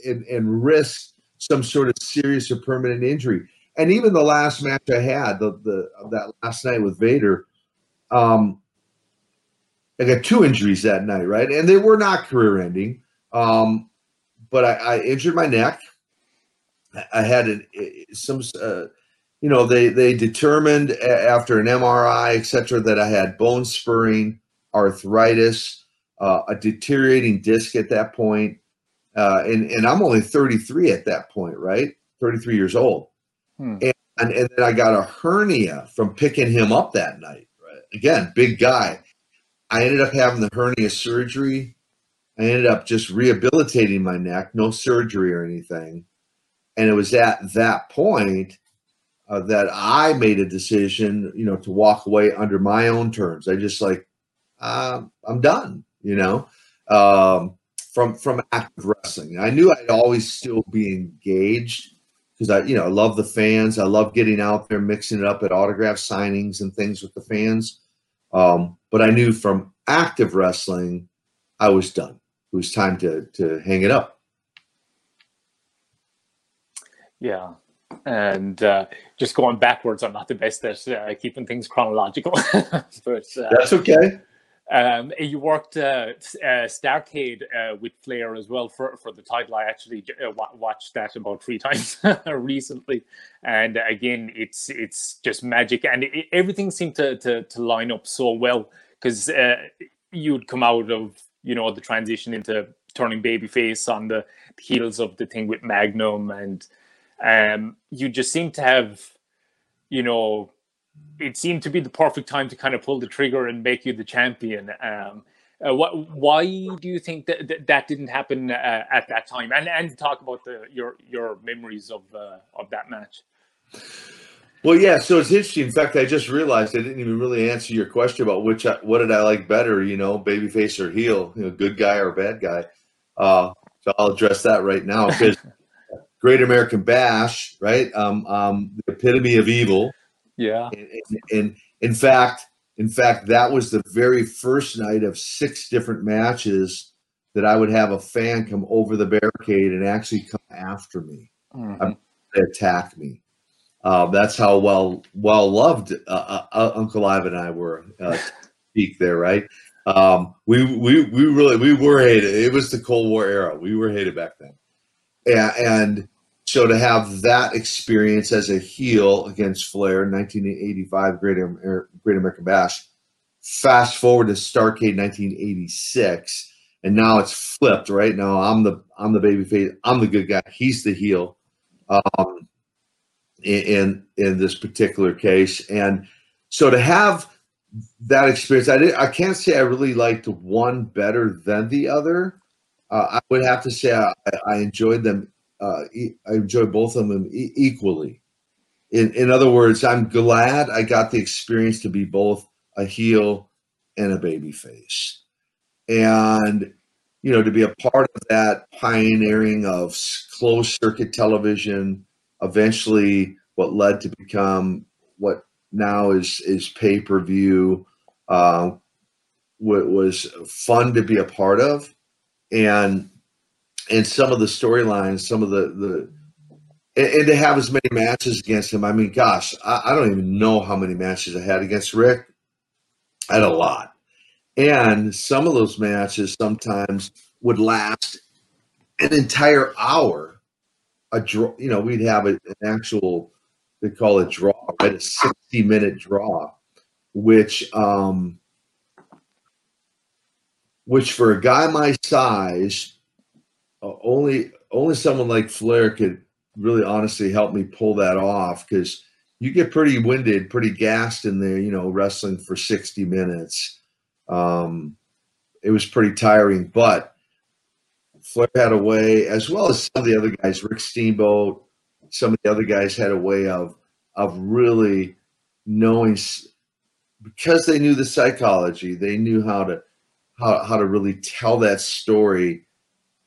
Speaker 2: and, and risk some sort of serious or permanent injury. And even the last match I had, the, the that last night with Vader, um, I got two injuries that night, right? And they were not career ending. Um, but I, I, injured my neck. I had an, some, uh, you know, they they determined after an MRI, etc., that I had bone spurring, arthritis, uh, a deteriorating disc at that point, uh, and and I'm only 33 at that point, right? 33 years old, hmm. and, and and then I got a hernia from picking him up that night. Right? Again, big guy. I ended up having the hernia surgery. I ended up just rehabilitating my neck, no surgery or anything. And it was at that point uh, that I made a decision, you know, to walk away under my own terms. I just like, uh, I'm done, you know. Um, from from active wrestling. I knew I'd always still be engaged because I, you know, I love the fans. I love getting out there, mixing it up at autograph signings and things with the fans. Um, but I knew from active wrestling, I was done. It was time to to hang it up.
Speaker 1: Yeah, and uh, just going backwards, I'm not the best at uh, keeping things chronological. (laughs) but
Speaker 2: uh, that's okay.
Speaker 1: Um, you worked uh, uh, Starcade uh, with Flair as well for, for the title. I actually uh, watched that about three (laughs) times recently, and again, it's it's just magic, and it, everything seemed to, to, to line up so well because uh, you'd come out of you know the transition into turning babyface on the heels of the thing with Magnum, and um, you just seem to have you know it seemed to be the perfect time to kind of pull the trigger and make you the champion. Um, uh, what, why do you think that that, that didn't happen uh, at that time? And and talk about the your your memories of uh, of that match.
Speaker 2: Well, yeah. So it's interesting. In fact, I just realized I didn't even really answer your question about which what did I like better, you know, babyface or heel, you know, good guy or bad guy. Uh, so I'll address that right now because (laughs) Great American Bash, right? Um, um, the epitome of evil
Speaker 1: yeah.
Speaker 2: And, and, in fact, in fact, that was the very first night of six different matches that I would have a fan come over the barricade and actually come after me, mm-hmm. attack me. Uh, that's how well well loved uh, uh, uh Uncle Ivan and I were. Uh, speak there, right? Um, we we we really we were hated. It was the Cold War era. We were hated back then, and, and so to have that experience as a heel against Flair, 1985 Great, Amer- Great American Bash, fast forward to Starcade 1986, and now it's flipped. Right now, I'm the I'm the baby face. I'm the good guy. He's the heel. Um, in in this particular case, and so to have that experience, I did, I can't say I really liked one better than the other. Uh, I would have to say I, I enjoyed them uh, I enjoy both of them equally. In, in other words, I'm glad I got the experience to be both a heel and a baby face. And, you know, to be a part of that pioneering of closed circuit television, eventually what led to become what now is, is pay per view, uh, what was fun to be a part of. And and some of the storylines, some of the the and, and, to have as many matches against him. I mean, gosh, I, I, don't even know how many matches I had against Rick. I had a lot, and some of those matches sometimes would last an entire hour. A draw, you know, we'd have a, an actual they call it draw, right? A sixty minute draw, which um, which for a guy my size only only someone like Flair could really honestly help me pull that off because you get pretty winded, pretty gassed in there, you know, wrestling for 60 minutes. Um, it was pretty tiring, but Flair had a way, as well as some of the other guys, Rick Steamboat, some of the other guys had a way of of really knowing because they knew the psychology, they knew how to how, how to really tell that story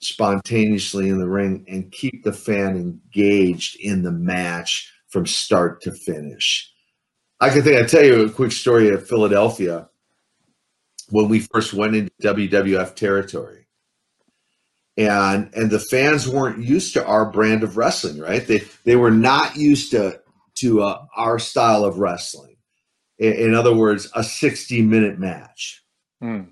Speaker 2: spontaneously in the ring and keep the fan engaged in the match from start to finish. I can think I tell you a quick story of Philadelphia when we first went into WWF territory. And and the fans weren't used to our brand of wrestling, right? They they were not used to to uh, our style of wrestling. In, in, other words, a 60 minute match. Hmm.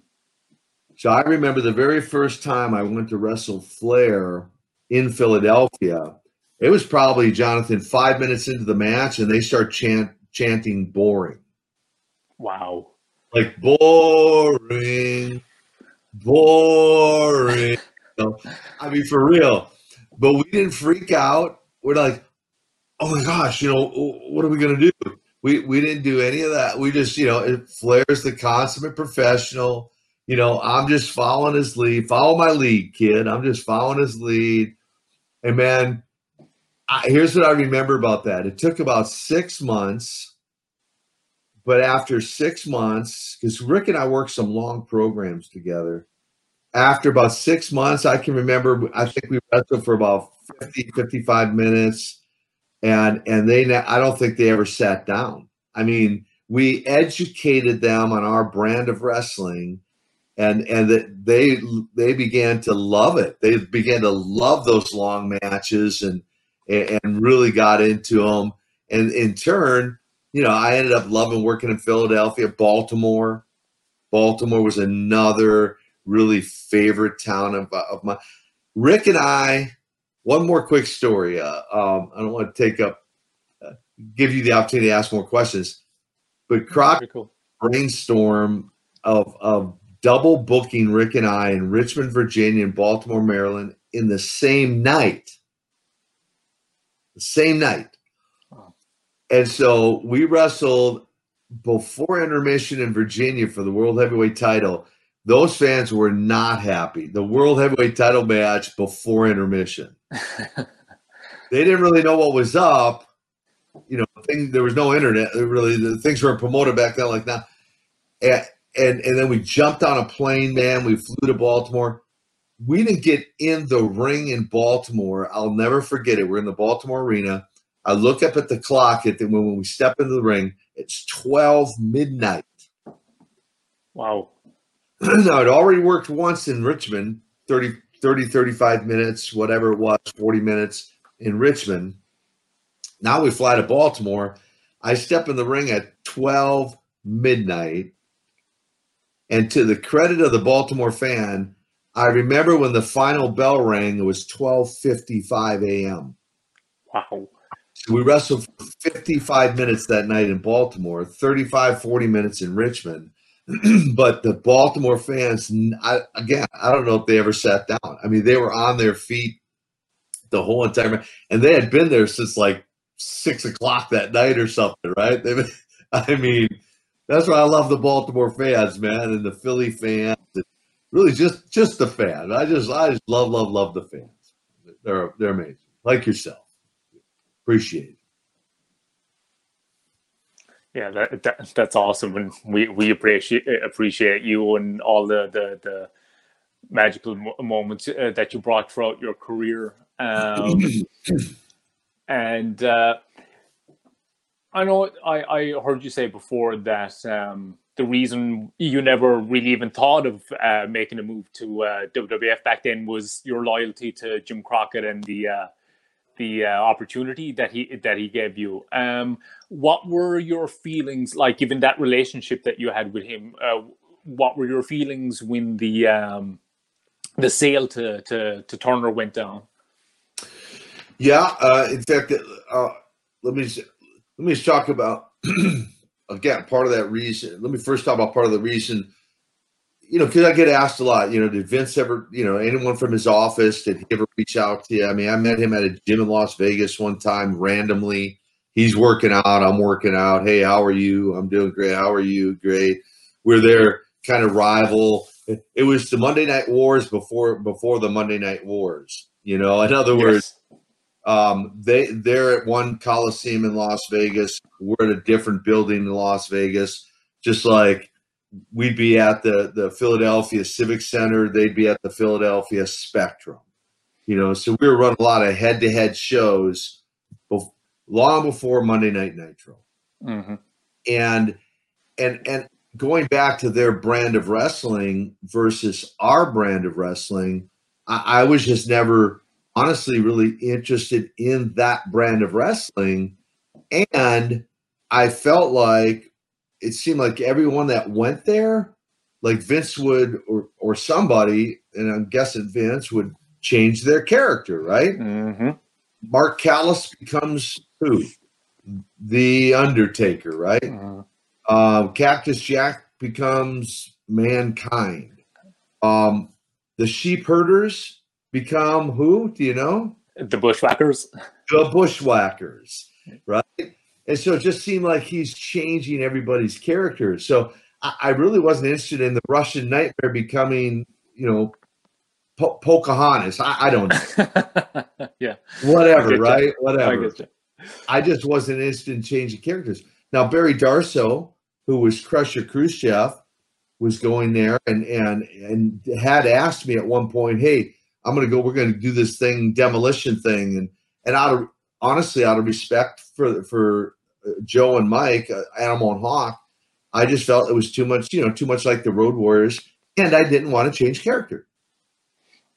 Speaker 2: So I remember the very first time I went to wrestle Flair in Philadelphia. It was probably Jonathan five minutes into the match, and they start chant, chanting "boring."
Speaker 1: Wow!
Speaker 2: Like boring, boring. I mean, for real. But we didn't freak out. We're like, oh my gosh, you know, what are we gonna do? We we didn't do any of that. We just, you know, Flair's the consummate professional. You know, I'm just following his lead. Follow my lead, kid. I'm just following his lead. And man, I, here's what I remember about that. It took about six months, but after six months, because Rick and I worked some long programs together. After about six months, I can remember, I think we wrestled for about 50, 55 minutes and and they I don't think they ever sat down. I mean, we educated them on our brand of wrestling, and and that they they began to love it. They began to love those long matches and and really got into them. And in turn, you know, I ended up loving working in Philadelphia, Baltimore. Baltimore was another really favorite town of, of my. Rick and I one more quick story. Uh, um, I don't want to take up, uh, give you the opportunity to ask more questions, but Croc cool. brainstorm of of double booking Rick and I in Richmond, Virginia, and Baltimore, Maryland in the same night. The same night. And so we wrestled before intermission in Virginia for the World Heavyweight title. Those fans were not happy. The World Heavyweight title match before intermission. (laughs) they didn't really know what was up. You know, thing, there was no internet. Really, the things weren't promoted back then like now. And, and and then we jumped on a plane, man. We flew to Baltimore. We didn't get in the ring in Baltimore. I'll never forget it. We're in the Baltimore arena. I look up at the clock at the, when we step into the ring. It's twelve midnight.
Speaker 1: Wow. (clears throat)
Speaker 2: now it already worked once in Richmond, 30, 30, 35 minutes, whatever it was, 40 minutes in Richmond. Now we fly to Baltimore. I step in the ring at 12 midnight. And to the credit of the Baltimore fan, I remember when the final bell rang, it was 12:55 a.m.
Speaker 1: Wow.
Speaker 2: We wrestled for 55 minutes that night in Baltimore, 35, 40 minutes in Richmond. (clears throat) but the Baltimore fans, I, again, I don't know if they ever sat down. I mean, they were on their feet the whole entire, and they had been there since like six o'clock that night or something, right? (laughs) They, I mean, that's why I love the Baltimore fans, man, and the Philly fans. Really, just just the fan. I just I just love love love the fans. They're they're amazing, like yourself. Appreciate it.
Speaker 1: Yeah, that, that that's awesome, and we we appreciate appreciate you and all the the, the magical moments uh, that you brought throughout your career. Um, (clears throat) and uh, I know I, I heard you say before that um, the reason you never really even thought of uh, making a move to uh, WWF back then was your loyalty to Jim Crockett and the uh, the uh, opportunity that he that he gave you. Um, what were your feelings like, given that relationship that you had with him? Uh, what were your feelings when the um, the sale to, to to Turner went down?
Speaker 2: Yeah, uh, in fact, let me let me just talk about (clears throat) again part of that reason. Let me first talk about part of the reason you know, because I get asked a lot, you know, did Vince ever, you know, anyone from his office, did he ever reach out to you? I mean, I met him at a gym in Las Vegas one time randomly. He's working out, I'm working out. Hey, how are you? I'm doing great. How are you? Great. We're there, kind of rival. It was the Monday Night Wars before before the Monday Night Wars. You know, in other words, yes. Um, they they're at one Coliseum in Las Vegas. We're at a different building in Las Vegas. Just like we'd be at the the Philadelphia Civic Center, they'd be at the Philadelphia Spectrum. You know, so we were running a lot of head to head shows bef- long before Monday Night Nitro, mm-hmm. and and and going back to their brand of wrestling versus our brand of wrestling, I, I was just never honestly really interested in that brand of wrestling, and I felt like it seemed like everyone that went there, like Vince would or or somebody, and I'm guessing Vince would change their character, right? Mm-hmm. Mark Calaway becomes who? The Undertaker, right? Mm-hmm. Uh, Cactus Jack becomes mankind. Um, the sheep herders become who? Do you know?
Speaker 1: The bushwhackers.
Speaker 2: The bushwhackers, right? And so it just seemed like he's changing everybody's characters. So I, I really wasn't interested in the Russian nightmare becoming, you know, po- Pocahontas. I, I don't
Speaker 1: know. (laughs) yeah.
Speaker 2: Whatever, right? You. Whatever. I, I, just wasn't interested in changing characters. Now, Barry Darsow, who was Crusher Khrushchev, was going there and and and had asked me at one point, hey, I'm gonna go, we're gonna do this thing, demolition thing. And and out of honestly, out of respect for for uh, Joe and Mike, uh, Animal and Hawk, I just felt it was too much, you know, too much like the Road Warriors, and I didn't want to change character.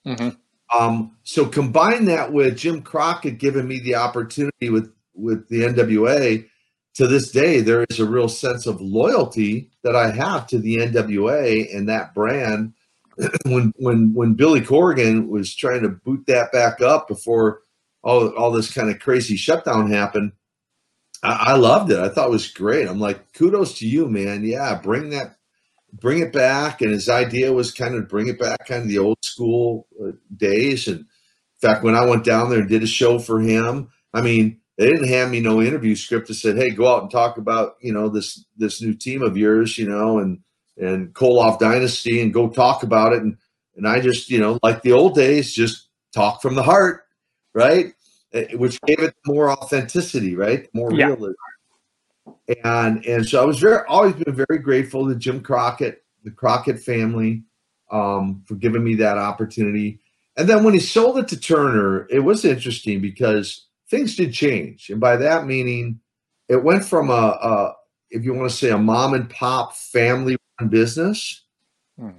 Speaker 2: Mm-hmm. Um, so combine that with Jim Crockett giving me the opportunity with with the NWA. To this day, there is a real sense of loyalty that I have to the NWA and that brand. (clears throat) when when when Billy Corrigan was trying to boot that back up before all all this kind of crazy shutdown happened, I, I loved it. I thought it was great. I'm like, kudos to you, man. Yeah, bring that, bring it back. And his idea was kind of bring it back, kind of the old school uh, days. And in fact, when I went down there and did a show for him, I mean, they didn't hand me no interview script that said, "Hey, go out and talk about you know this this new team of yours, you know, and and Koloff Dynasty, and go talk about it." And and I just you know like the old days, just talk from the heart, right? Eh, which gave it more authenticity, right? More yeah. realism. And and so I was very always been very grateful to Jim Crockett, the Crockett family, um, for giving me that opportunity. And then when he sold it to Turner, it was interesting because things did change, and by that meaning, it went from a, a if you want to say a mom and pop family business hmm.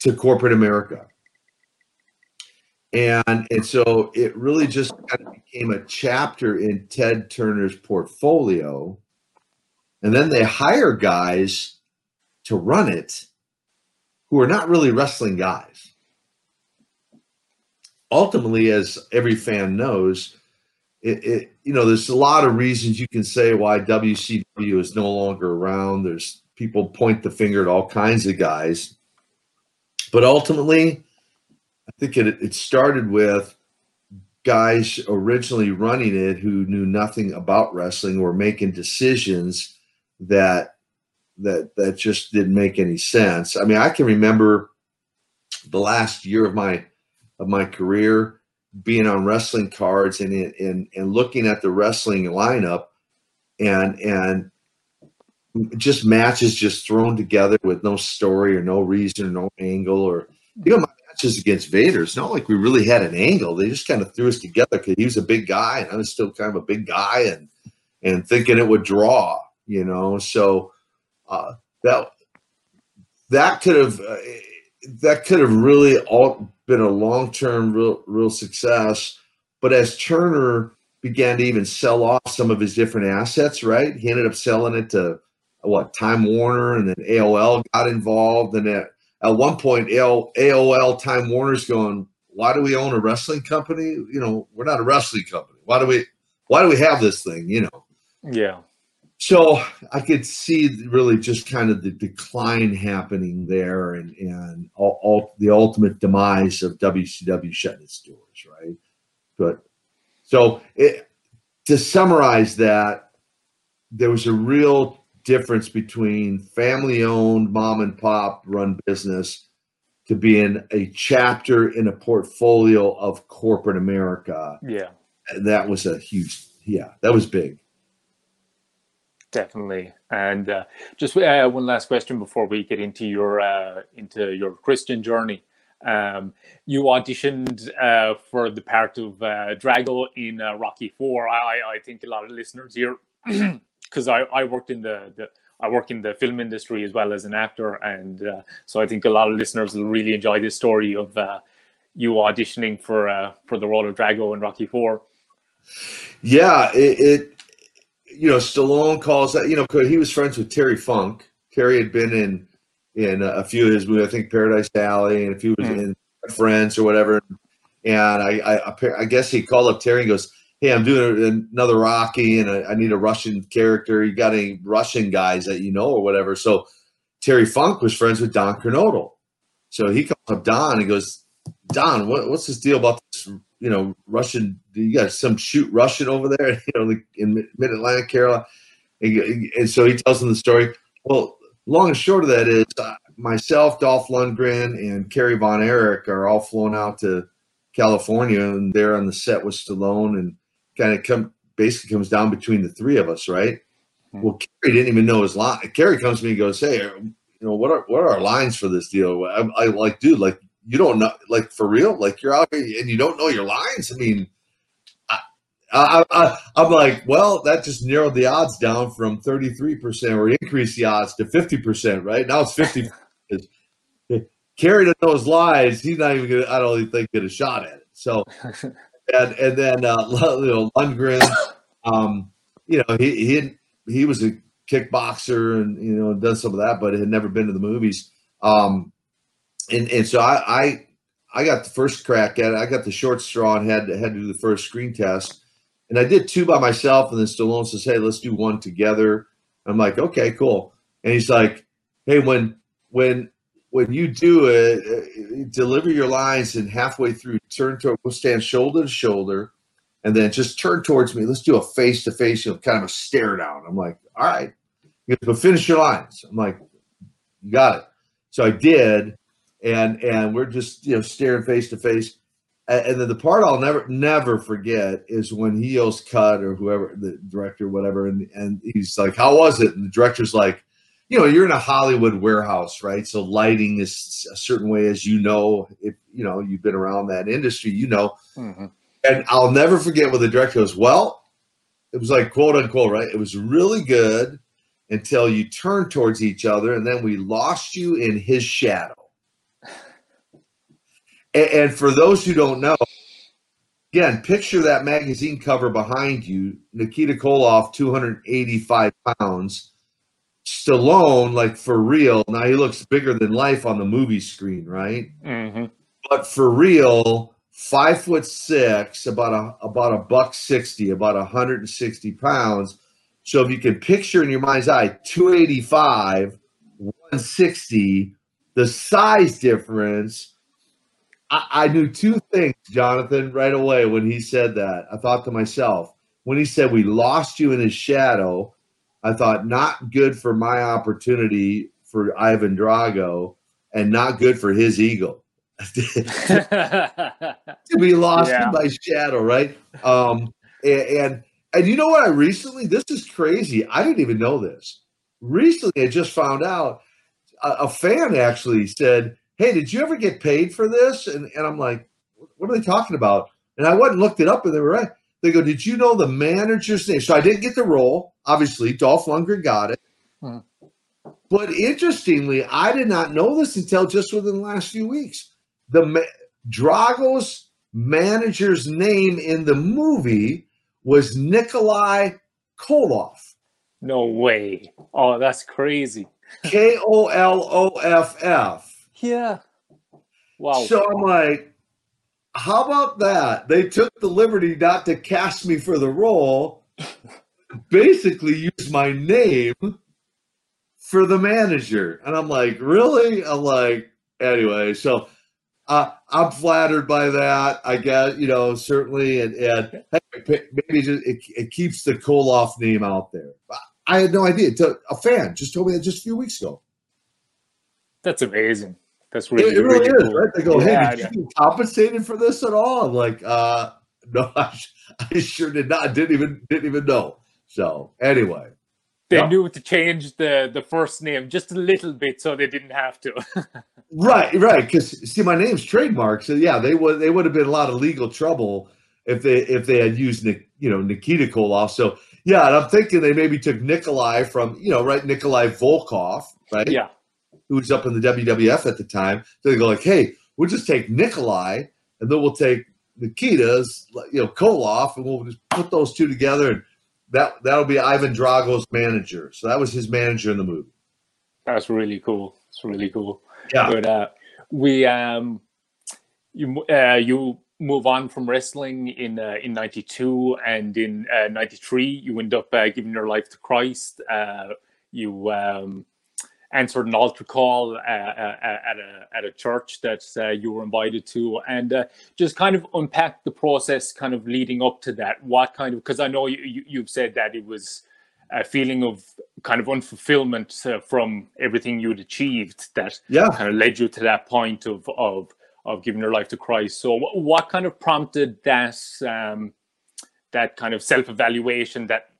Speaker 2: to corporate America. And, and so it really just kind of became a chapter in Ted Turner's portfolio. And then they hire guys to run it who are not really wrestling guys. Ultimately, as every fan knows, it, it, you know there's a lot of reasons you can say why WCW is no longer around. There's people point the finger at all kinds of guys, but ultimately, I think it, it started with guys originally running it who knew nothing about wrestling were making decisions that that that just didn't make any sense. I mean, I can remember the last year of my of my career being on wrestling cards and and and looking at the wrestling lineup and and just matches just thrown together with no story or no reason or no angle or you know my matches against Vader, it's not like we really had an angle. They just kind of threw us together because he was a big guy and I was still kind of a big guy and and thinking it would draw, you know. So uh, that that could have uh, that could have really all been a long term real real success. But as Turner began to even sell off some of his different assets, right? He ended up selling it to what Time Warner, and then AOL got involved, and that at one point AOL Time Warner's going, why do we own a wrestling company? You know, we're not a wrestling company. Why do we why do we have this thing? You know.
Speaker 1: Yeah.
Speaker 2: so I could see really just kind of the decline happening there, and and all, all, the ultimate demise of WCW shutting its doors, right? But so it, to summarize that, there was a real difference between family-owned, mom and pop run business to being a chapter in a portfolio of corporate America.
Speaker 1: Yeah,
Speaker 2: that was a huge, yeah, that was big.
Speaker 1: Definitely. And uh, just uh, one last question before we get into your uh, into your Christian journey. Um, you auditioned uh, for the part of uh, Drago in uh, Rocky Four. I, I think a lot of listeners here, (clears throat) because I, I worked in the, the I work in the film industry as well as an actor, and uh, so I think a lot of listeners will really enjoy this story of uh, you auditioning for uh, for the role of Drago in Rocky Four.
Speaker 2: Yeah, it, it you know, Stallone calls that, you know, because he was friends with Terry Funk. Terry had been in in a few of his movies, I think Paradise Alley, and a few was mm. in Friends or whatever. And I, I, I guess he called up Terry and goes, "Hey, I'm doing another Rocky, and I, I need a Russian character. You got any Russian guys that you know or whatever?" So Terry Funk was friends with Don Kernodle, so he calls up Don and goes, "Don, what, what's this deal about this you know, Russian, you got some shoot Russian over there, (laughs) you know, like in mid Atlantic, Carolina. And, and, so he tells them the story. Well, long and short of that is uh, myself, Dolph Lundgren, and Kerry Von Erich are all flown out to California, and they're on the set with Stallone, and kind of come basically comes down between the three of us, right? Mm-hmm. Well, Kerry didn't even know his line. Kerry comes to me and goes, "Hey, you know what are what are our lines for this deal?" I, I like, dude, like you don't know, like for real, like you're out here and you don't know your lines. I mean, I, I, I, I'm like, well, that just narrowed the odds down from 33% or increased the odds to 50%, right? Now it's 50. (laughs) Kerry to know his lies, he's not even gonna, I don't even think, get a shot at it. So, (laughs) and, and then, uh, (laughs) you know, Lundgren, um, you know, he, he, he was a kickboxer and, you know, done some of that, but had never been to the movies. Um, and and so I, I I got the first crack at it. I got the short straw and had had to do the first screen test. And I did two by myself. And then Stallone says, "Hey, let's do one together." I'm like, "Okay, cool." And he's like, "Hey, when when when you do it, uh, deliver your lines and halfway through, turn to stand shoulder to shoulder, and then just turn towards me. Let's do a face to face, you know, kind of a stare down." I'm like, "All right," goes, but finish your lines. I'm like, "You got it." So I did and and we're just you know staring face to face. And then the part I'll never never forget is when he yells cut or whoever the director whatever and and he's like how was it and the director's like you know you're in a Hollywood warehouse right so lighting is a certain way as you know if you know you've been around that industry you know mm-hmm. and I'll never forget what the director goes well it was like quote unquote right it was really good until you turned towards each other and then we lost you in his shadow and, and for those who don't know, again, picture that magazine cover behind you. Nikita Koloff, 285 pounds. Stallone, like for real. Now he looks bigger than life on the movie screen, right? Mm-hmm. But for real, five foot six, about a about a buck sixty, about 160 pounds. So if you can picture in your mind's eye, 285, 160, the size difference I, I knew two things, Jonathan, right away when he said that. I thought to myself, when he said we lost you in his shadow, I thought not good for my opportunity for Ivan Drago and not good for his ego. (laughs) (laughs) to be lost yeah. in my shadow, right? Um, and, and and you know what? I recently this is crazy. I didn't even know this. Recently, I just found out a, a fan actually said hey, did you ever get paid for this? And, and I'm like, what are they talking about? And I went and looked it up and they were right. They go, did you know the manager's name? So I didn't get the role. Obviously, Dolph Lundgren got it. Hmm. But interestingly, I did not know this until just within the last few weeks. The ma- Drago's manager's name in the movie was Nikolai Koloff.
Speaker 1: No way. Oh, that's crazy.
Speaker 2: K O L O F F.
Speaker 1: Yeah. Wow.
Speaker 2: So I'm like, how about that? They took the liberty not to cast me for the role, basically use my name for the manager. And I'm like, really? I'm like, anyway, so uh, I'm flattered by that. I guess, you know, certainly. And, and maybe just, it, it keeps the Koloff name out there. I had no idea. A fan just told me that just a few weeks ago.
Speaker 1: That's amazing. That's really,
Speaker 2: it, it really,
Speaker 1: really
Speaker 2: is,
Speaker 1: cool.
Speaker 2: right? They go, yeah, "Hey, did you get compensated for this at all?" I'm like, "Uh, no, (laughs) I, I sure did not. Didn't even didn't even know." So anyway,
Speaker 1: they yeah. knew to change the the first name just a little bit, so they didn't have to. (laughs)
Speaker 2: right, right. Because see, my name's trademark, so yeah, they would they would have been a lot of legal trouble if they if they had used you know Nikita Koloff. So yeah, and I'm thinking they maybe took Nikolai from you know right Nikolai Volkov, right?
Speaker 1: Yeah
Speaker 2: who was up in the WWF at the time. So they go like, hey, we'll just take Nikolai and then we'll take Nikita's, you know, Koloff, and we'll just put those two together, and that that'll be Ivan Drago's manager. So that was his manager in the movie.
Speaker 1: That's really cool. It's really cool.
Speaker 2: Yeah.
Speaker 1: But uh, we um, you uh, you move on from wrestling in uh, in '92 and in '93 uh, you end up uh, giving your life to Christ. Uh, you um, answered an altar call uh, uh, at a at a church that uh, you were invited to, and uh, just kind of unpack the process, kind of leading up to that. What kind of because I know you, you have said that it was a feeling of kind of unfulfillment uh, from everything you'd achieved that
Speaker 2: yeah.
Speaker 1: kind of led you to that point of of of giving your life to Christ. So, what, what kind of prompted that um, that kind of self evaluation that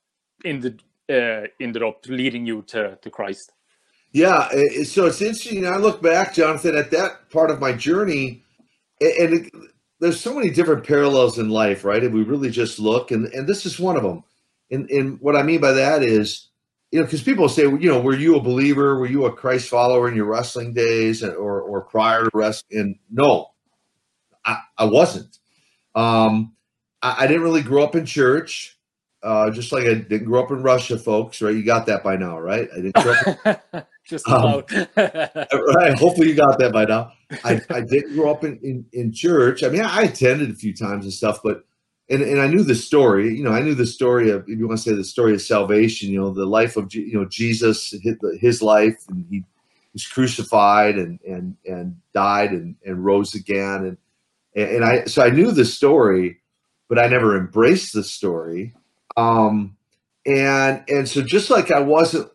Speaker 1: ended uh, ended up leading you to to Christ?
Speaker 2: Yeah, so it's interesting. I look back, Jonathan, at that part of my journey, and it, there's so many different parallels in life, right? If we really just look, and and this is one of them. And and what I mean by that is, you know, because people say, you know, were you a believer? Were you a Christ follower in your wrestling days, or or prior to wrestling? And no, I, I wasn't. Um, I, I didn't really grow up in church. Uh, just like I didn't grow up in Russia, folks, right? You got that by now, right? I didn't grow up. (laughs)
Speaker 1: just about. (laughs) Um,
Speaker 2: right. Hopefully, you got that by now. I, (laughs) I didn't grow up in, in, in church. I mean, I attended a few times and stuff, but and, and I knew the story. You know, I knew the story of if you want to say the story of salvation. You know, the life of you know Jesus, his, his life, and he was crucified and and and died and and rose again, and and I so I knew the story, but I never embraced the story. Um, and and so just like I wasn't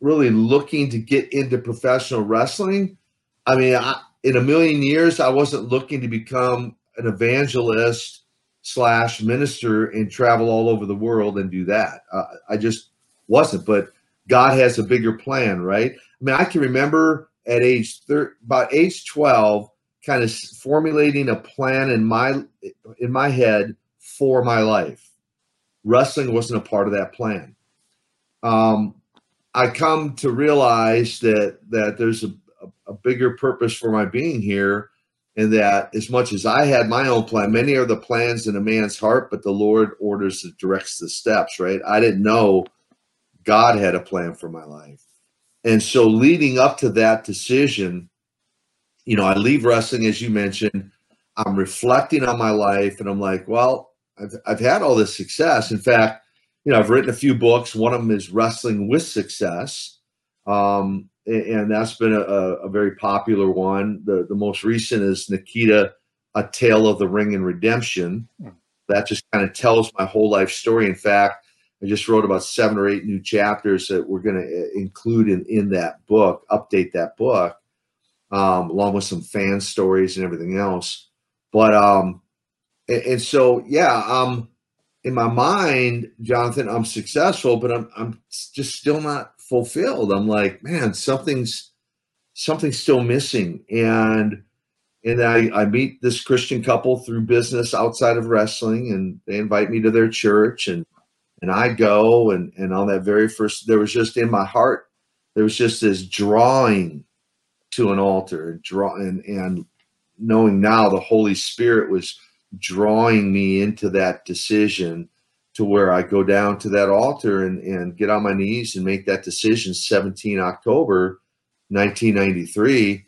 Speaker 2: really looking to get into professional wrestling. I mean, I, in a million years, I wasn't looking to become an evangelist slash minister and travel all over the world and do that. Uh, I just wasn't. But God has a bigger plan, right? I mean, I can remember at age thir- about age twelve, kind of formulating a plan in my in my head for my life. Wrestling wasn't a part of that plan. Um, I come to realize that that there's a, a, bigger purpose for my being here, and that as much as I had my own plan, many are the plans in a man's heart, but the Lord orders and directs the steps. Right? I didn't know God had a plan for my life, and so leading up to that decision, you know, I leave wrestling as you mentioned. I'm reflecting on my life, and I'm like, well, I've I've had all this success. In fact you know, I've written a few books. One of them is Wrestling with Success. Um, and that's been a, a, very popular one. The, the most recent is Nikita, A Tale of the Ring and Redemption. Hmm. That just kind of tells my whole life story. In fact, I just wrote about seven or eight new chapters that we're going to uh, include in, in that book, update that book, um, along with some fan stories and everything else. But, um, and, and so, yeah, um, in my mind, Jonathan, I'm successful, but I'm I'm just still not fulfilled. I'm like, man, something's something's still missing. And and I, I meet this Christian couple through business outside of wrestling, and they invite me to their church, and and I go, and and on that very first, there was just in my heart, there was just this drawing to an altar, draw, and and knowing now the Holy Spirit was drawing me into that decision to where I go down to that altar and, and get on my knees and make that decision 17 October 1993.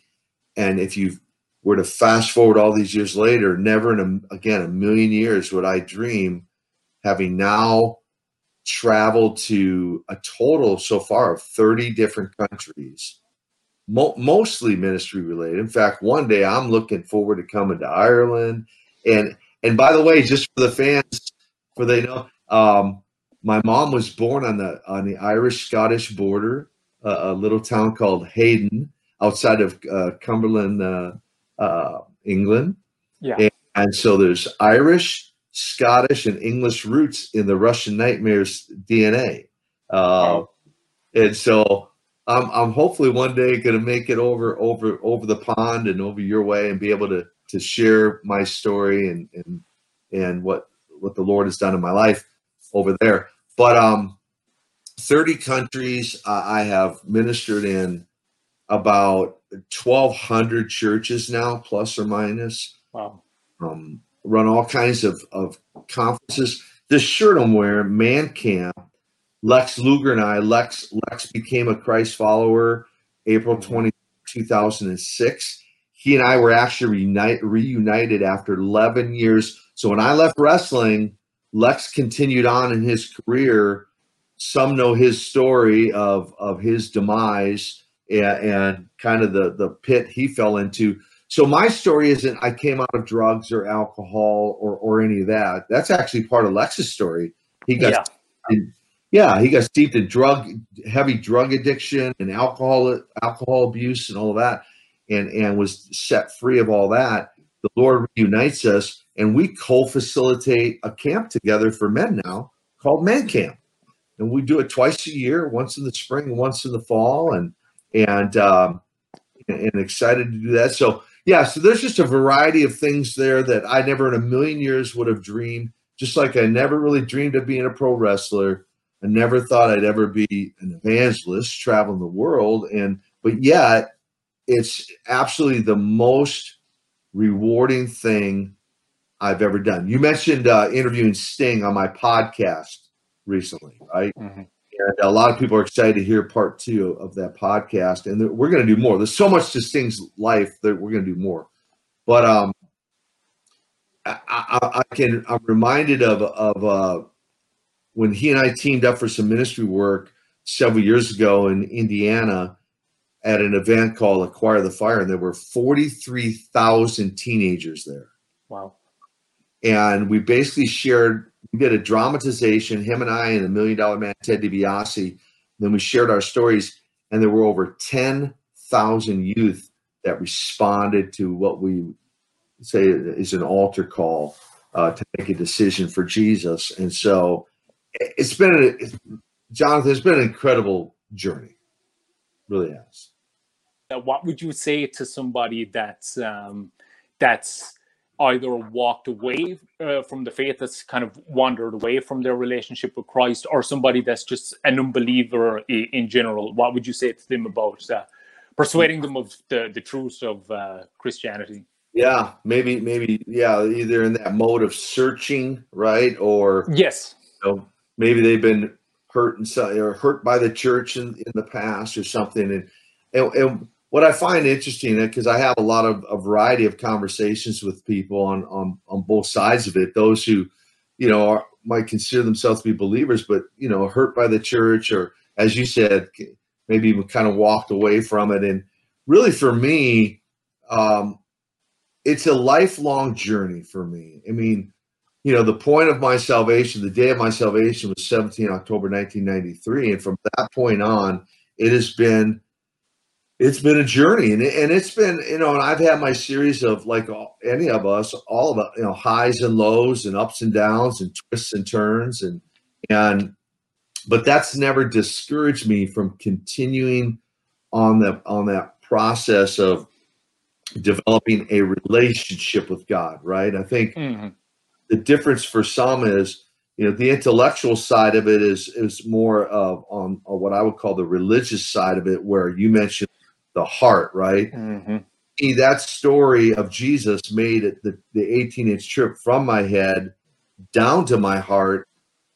Speaker 2: And if you were to fast forward all these years later, never in a, again a million years would I dream having now traveled to a total so far of 30 different countries, mo- mostly ministry related. In fact, one day I'm looking forward to coming to Ireland. And and by the way, just for the fans, for they know, um, my mom was born on the on the Irish Scottish border, uh, a little town called Hayden, outside of uh, Cumberland, uh, uh England.
Speaker 1: Yeah.
Speaker 2: And, and so there's Irish, Scottish, and English roots in the Russian Nightmares DNA. Uh, oh. And so I'm, I'm hopefully one day going to make it over over over the pond and over your way and be able to to share my story and and and what what the Lord has done in my life over there. But um, 30 countries uh, I have ministered in about 1,200 churches now, plus or minus.
Speaker 1: Wow.
Speaker 2: Um, run all kinds of, of conferences. This shirt I'm wearing, Man Camp, Lex Luger and I, Lex Lex became a Christ follower April mm-hmm. 20, 2006. He and I were actually reunite, reunited after 11 years. So when I left wrestling, Lex continued on in his career. Some know his story of, of his demise and, and kind of the, the pit he fell into. So my story isn't I came out of drugs or alcohol or or any of that. That's actually part of Lex's story. He got yeah, yeah he got steeped in drug heavy drug addiction and alcohol alcohol abuse and all of that and and was set free of all that. The Lord reunites us and we co-facilitate a camp together for men now called Man Camp. And we do it twice a year, once in the spring, once in the fall and and um, and excited to do that. So yeah, so there's just a variety of things there that I never in a million years would have dreamed. Just like I never really dreamed of being a pro wrestler. I never thought I'd ever be an evangelist traveling the world. And but yet it's absolutely the most rewarding thing I've ever done. You mentioned uh, interviewing Sting on my podcast recently, right? Mm-hmm. And a lot of people are excited to hear part two of that podcast. And we're going to do more. There's so much to Sting's life that we're going to do more. But um, I, I, I can, I'm reminded of, of uh, when he and I teamed up for some ministry work several years ago in Indiana at an event called Acquire the Fire. And there were 43,000 teenagers there.
Speaker 1: Wow.
Speaker 2: And we basically shared we did a dramatization, him and I and the Million Dollar Man, Ted DiBiase. Then we shared our stories, and there were over 10,000 youth that responded to what we say is an altar call uh, to make a decision for Jesus. And so it's been, a, Jonathan, it's been an incredible journey. Really has.
Speaker 1: What would you say to somebody that's um, that's either walked away uh, from the faith, that's kind of wandered away from their relationship with Christ, or somebody that's just an unbeliever in, in general? What would you say to them about uh, persuading them of the, the truths of uh, Christianity?
Speaker 2: Yeah, maybe, maybe, yeah, either in that mode of searching, right, or
Speaker 1: yes,
Speaker 2: you know, maybe they've been hurt and or hurt by the church in, in the past or something, and and, and what I find interesting because I have a lot of a variety of conversations with people on on on both sides of it. Those who, you know, are, might consider themselves to be believers, but you know, hurt by the church, or as you said, maybe even kind of walked away from it. And really, for me, um, it's a lifelong journey for me. I mean, you know, the point of my salvation, the day of my salvation was 17 October 1993, and from that point on, it has been it's been a journey. And, and it's been you know and i've had my series of like any of us all of you know highs and lows and ups and downs and twists and turns. And and but that's never discouraged me from continuing on the on that process of developing a relationship with god right? I think mm-hmm. The difference for some is you know the intellectual side of it is is more of on, on what i would call the religious side of it where you mentioned the heart, right? Mm-hmm. See, that story of Jesus made it the, the 18 inch trip from my head down to my heart.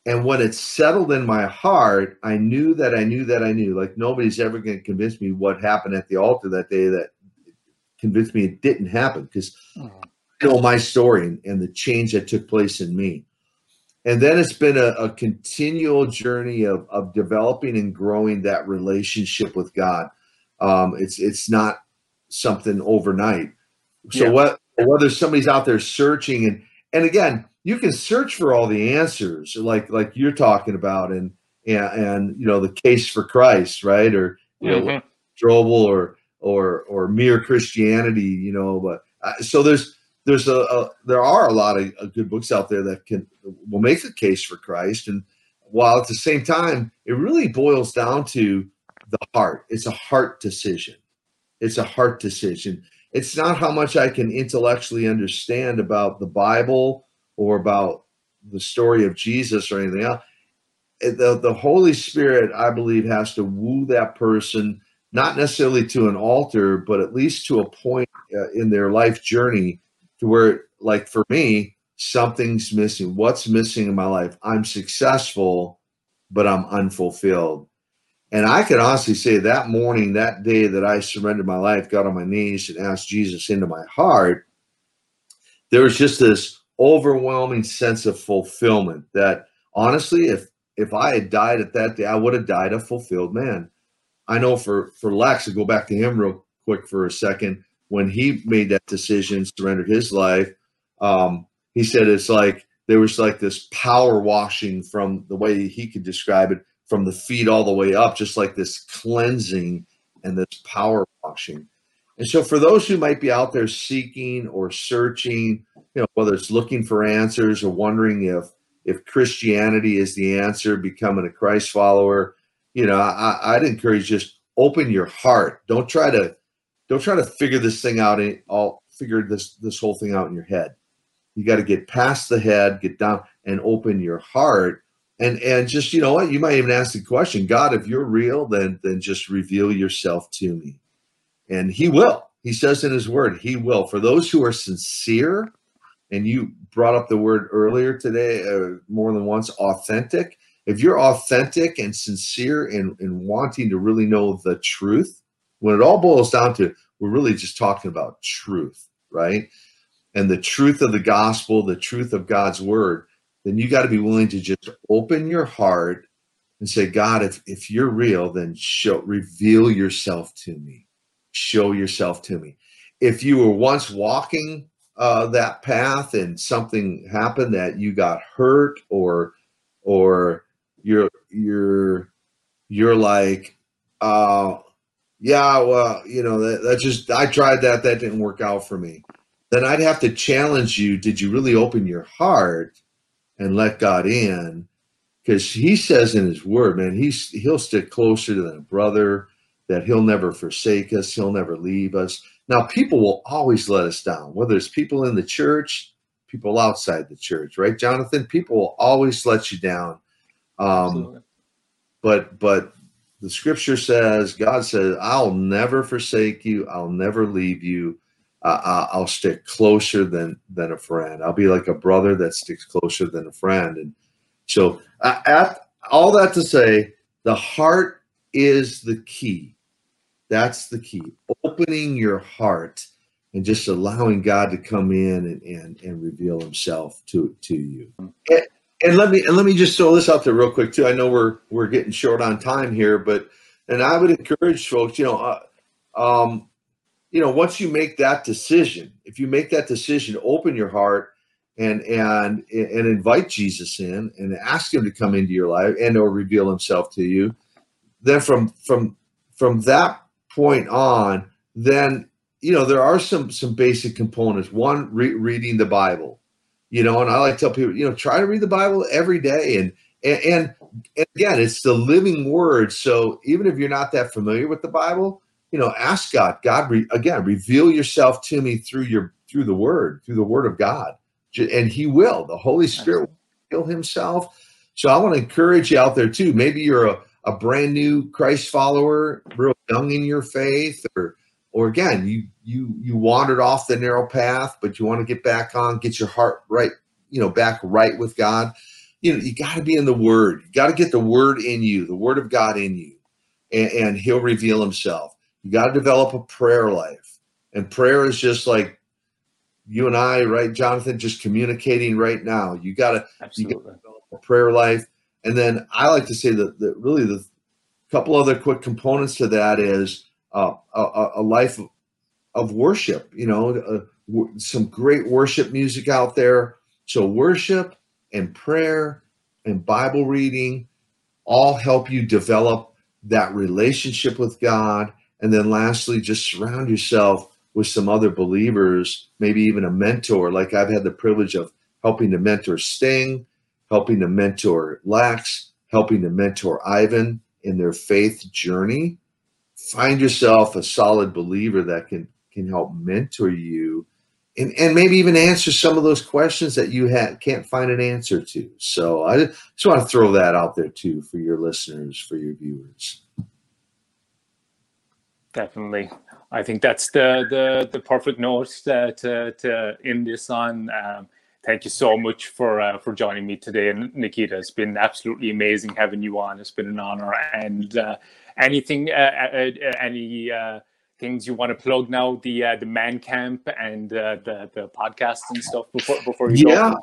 Speaker 2: And when it settled in my heart, I knew that I knew that I knew. Like nobody's ever going to convince me what happened at the altar that day that convinced me it didn't happen because mm-hmm. Know my story and, and the change that took place in me. and then it's been a, a continual journey of, of developing and growing that relationship with God. Um, it's it's not something overnight. So yeah. what whether somebody's out there searching and and again, you can search for all the answers like like you're talking about and and, and you know the case for Christ, right? Or you mm-hmm. know Strobel or or or mere Christianity, you know. But uh, so there's there's a, a, there are a lot of, of good books out there that can will make the case for Christ, and while at the same time it really boils down to the heart. It's a heart decision. It's a heart decision. It's not how much I can intellectually understand about the Bible or about the story of Jesus or anything else. The, the Holy Spirit, I believe, has to woo that person, not necessarily to an altar, but at least to a point uh, in their life journey to where, like for me, something's missing. What's missing in my life? I'm successful, but I'm unfulfilled. And I can honestly say that morning, that day that I surrendered my life, got on my knees and asked Jesus into my heart, there was just this overwhelming sense of fulfillment that honestly, if if I had died at that day, I would have died a fulfilled man. I know for for Lex, to go back to him real quick for a second, when he made that decision, surrendered his life, um, he said it's like there was like this power washing from the way he could describe it from the feet all the way up, just like this cleansing and this power washing. And so, for those who might be out there seeking or searching, you know, whether it's looking for answers or wondering if if Christianity is the answer, becoming a Christ follower, you know, I I, would encourage just open your heart. Don't try to don't try to figure this thing out. In, all figure this this whole thing out in your head. You got to get past the head, get down, and open your heart and and just you know what you might even ask the question god if you're real then then just reveal yourself to me and he will he says in his word he will for those who are sincere and you brought up the word earlier today uh, more than once authentic if you're authentic and sincere and, in wanting to really know the truth when it all boils down to we're really just talking about truth right and the truth of the gospel the truth of god's word then you got to be willing to just open your heart and say, God, if, if you're real, then show reveal yourself to me. Show yourself to me. If you were once walking uh, that path and something happened that you got hurt or or you're you're you're like uh yeah well you know that, that just i tried that that didn't work out for me then i'd have to challenge you did you really open your heart and let God in because he says in his word, man, he's he'll stick closer than a brother, that he'll never forsake us, he'll never leave us. Now, people will always let us down, whether it's people in the church, people outside the church, right, Jonathan? People will always let you down. Um, but but the scripture says, God says, I'll never forsake you, I'll never leave you uh, I'll stick closer than than a friend. I'll be like a brother that sticks closer than a friend. And so, uh, at all that to say, the heart is the key. That's the key. Opening your heart and just allowing God to come in and and, and reveal Himself to to you. And, let me and let me just throw this out there real quick too. I know we're we're getting short on time here, but and I would encourage folks, you know, uh, um, you know, once you make that decision, if you make that decision, open your heart and and and invite Jesus in and ask him to come into your life and or reveal himself to you, then from from from that point on, then you know there are some some basic components. One, re- reading the Bible, you know, and I like to tell people, you know, try to read the Bible every day and and, and, and again, it's the living word. So even if you're not that familiar with the Bible, you know, ask God, God, re, again, reveal yourself to me through your through the Word, through the Word of God, and He will. The Holy Spirit will reveal Himself. So I want to encourage you out there too. Maybe you're a, a brand new Christ follower, real young in your faith, or or again, you you you wandered off the narrow path, but you want to get back on, get your heart right, you know, back right with God. You know, you got to be in the Word. You got to get the Word in you, the Word of God in you, and, and He'll reveal Himself. You got to develop a prayer life. And prayer is just like you and I, right, Jonathan, just communicating right now. You got to you develop a prayer life. And then I like to say that, that really the couple other quick components to that is uh, a, a, life of, worship, you know, uh, w- some great worship music out there. So worship and prayer and Bible reading all help you develop that relationship with God. And then lastly, just surround yourself with some other believers, maybe even a mentor. Like I've had the privilege of helping to mentor Sting, helping to mentor Lex, helping to mentor Ivan in their faith journey. Find yourself a solid believer that can can help mentor you and, and maybe even answer some of those questions that you ha- can't find an answer to. So I just want to throw that out there too for your listeners, for your viewers.
Speaker 1: Definitely. I think that's the the, the perfect note to, to, to end this on. Um, thank you so much for uh, for joining me today, and Nikita. It's been absolutely amazing having you on. It's been an honor. And uh, anything, uh, uh, uh any uh, things you want to plug now? The the man camp and the the podcast and stuff before before you
Speaker 2: yeah. go.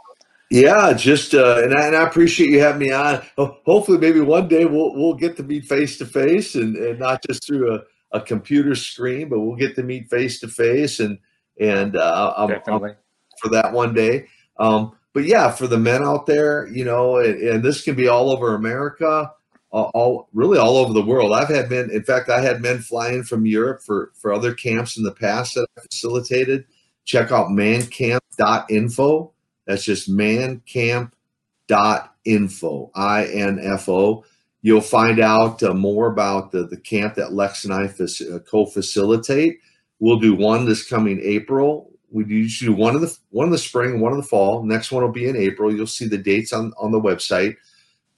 Speaker 2: Yeah, just uh, and, I, and I appreciate you having me on. Hopefully, maybe one day we'll we'll get to meet face to face and and not just through a a computer screen, but we'll get to meet face to face and and uh, I'm, I'm for that one day. Um, but yeah, for the men out there, you know, and, and this can be all over America, all really all over the world. I've had men. In fact, I had men flying from Europe for for other camps in the past that I facilitated. Check out mancamp.info. That's just mancamp.info. I N F O You'll find out uh, more about the, the camp that Lex and I uh, co-facilitate. We'll do one this coming April. We usually do one in the one in the spring, one in the fall. Next one will be in April. You'll see the dates on, on the website.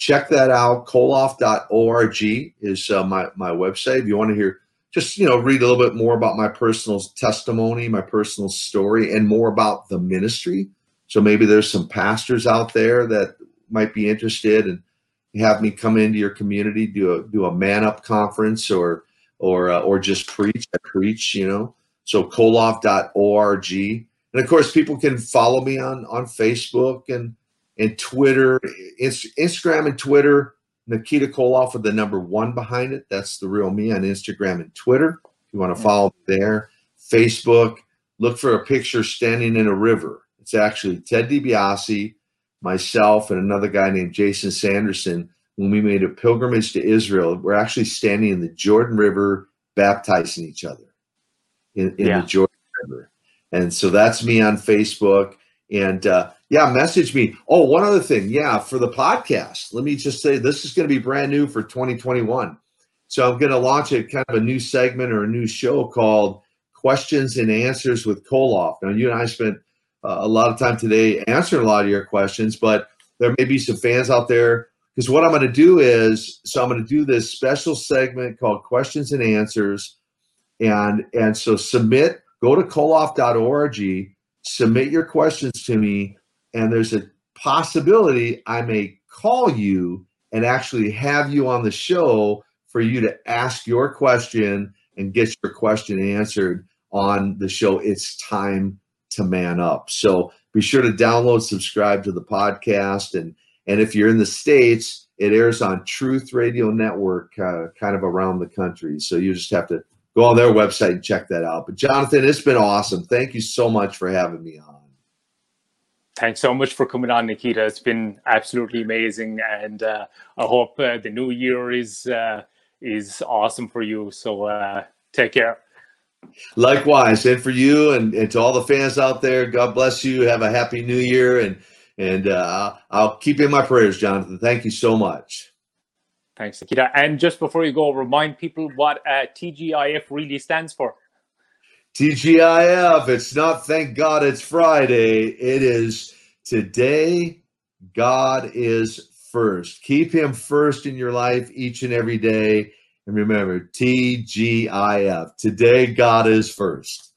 Speaker 2: Check that out. Koloff.org is uh, my, my website. If you want to hear, just you know, read a little bit more about my personal testimony, my personal story, and more about the ministry. So maybe there's some pastors out there that might be interested and have me come into your community, do a do a man up conference or or uh, or just preach. I preach, you know. So koloff.org. And of course, people can follow me on on Facebook and and Twitter, Instagram and Twitter. Nikita Koloff with the number one behind it. That's the real me on Instagram and Twitter. If you want to follow me there, Facebook, look for a picture standing in a river. It's actually Ted DiBiase myself and another guy named Jason Sanderson, when we made a pilgrimage to Israel, we're actually standing in the Jordan River baptizing each other in, in yeah. the Jordan River. And so that's me on Facebook. And uh, yeah, message me. Oh, one other thing. Yeah, for the podcast, let me just say this is going to be brand new for 2021. So I'm going to launch a kind of a new segment or a new show called Questions and Answers with Koloff. Now, you and I spent uh, a lot of time today answering a lot of your questions, but there may be some fans out there. Because what I'm going to do is, so I'm going to do this special segment called Questions and Answers, and and so submit. Go to koloff.org, submit your questions to me, and there's a possibility I may call you and actually have you on the show for you to ask your question and get your question answered on the show. It's time to man up. So be sure to download, subscribe to the podcast, and and if you're in the states, it airs on Truth Radio Network, uh, kind of around the country. So you just have to go on their website and check that out. But Jonathan, it's been awesome. Thank you so much for having me on.
Speaker 1: Thanks so much for coming on, Nikita. It's been absolutely amazing, and uh, I hope uh, the new year is uh, is awesome for you. So uh, take care.
Speaker 2: Likewise, and for you and, and to all the fans out there, God bless you. Have a happy new year, and and uh, I'll keep in my prayers, Jonathan. Thank you so much.
Speaker 1: Thanks, Nikita. And just before you go, remind people what uh, TGIF really stands for.
Speaker 2: TGIF. It's not thank God it's Friday. It is today. God is first. Keep Him first in your life each and every day and remember, TGIF. Today, God is first.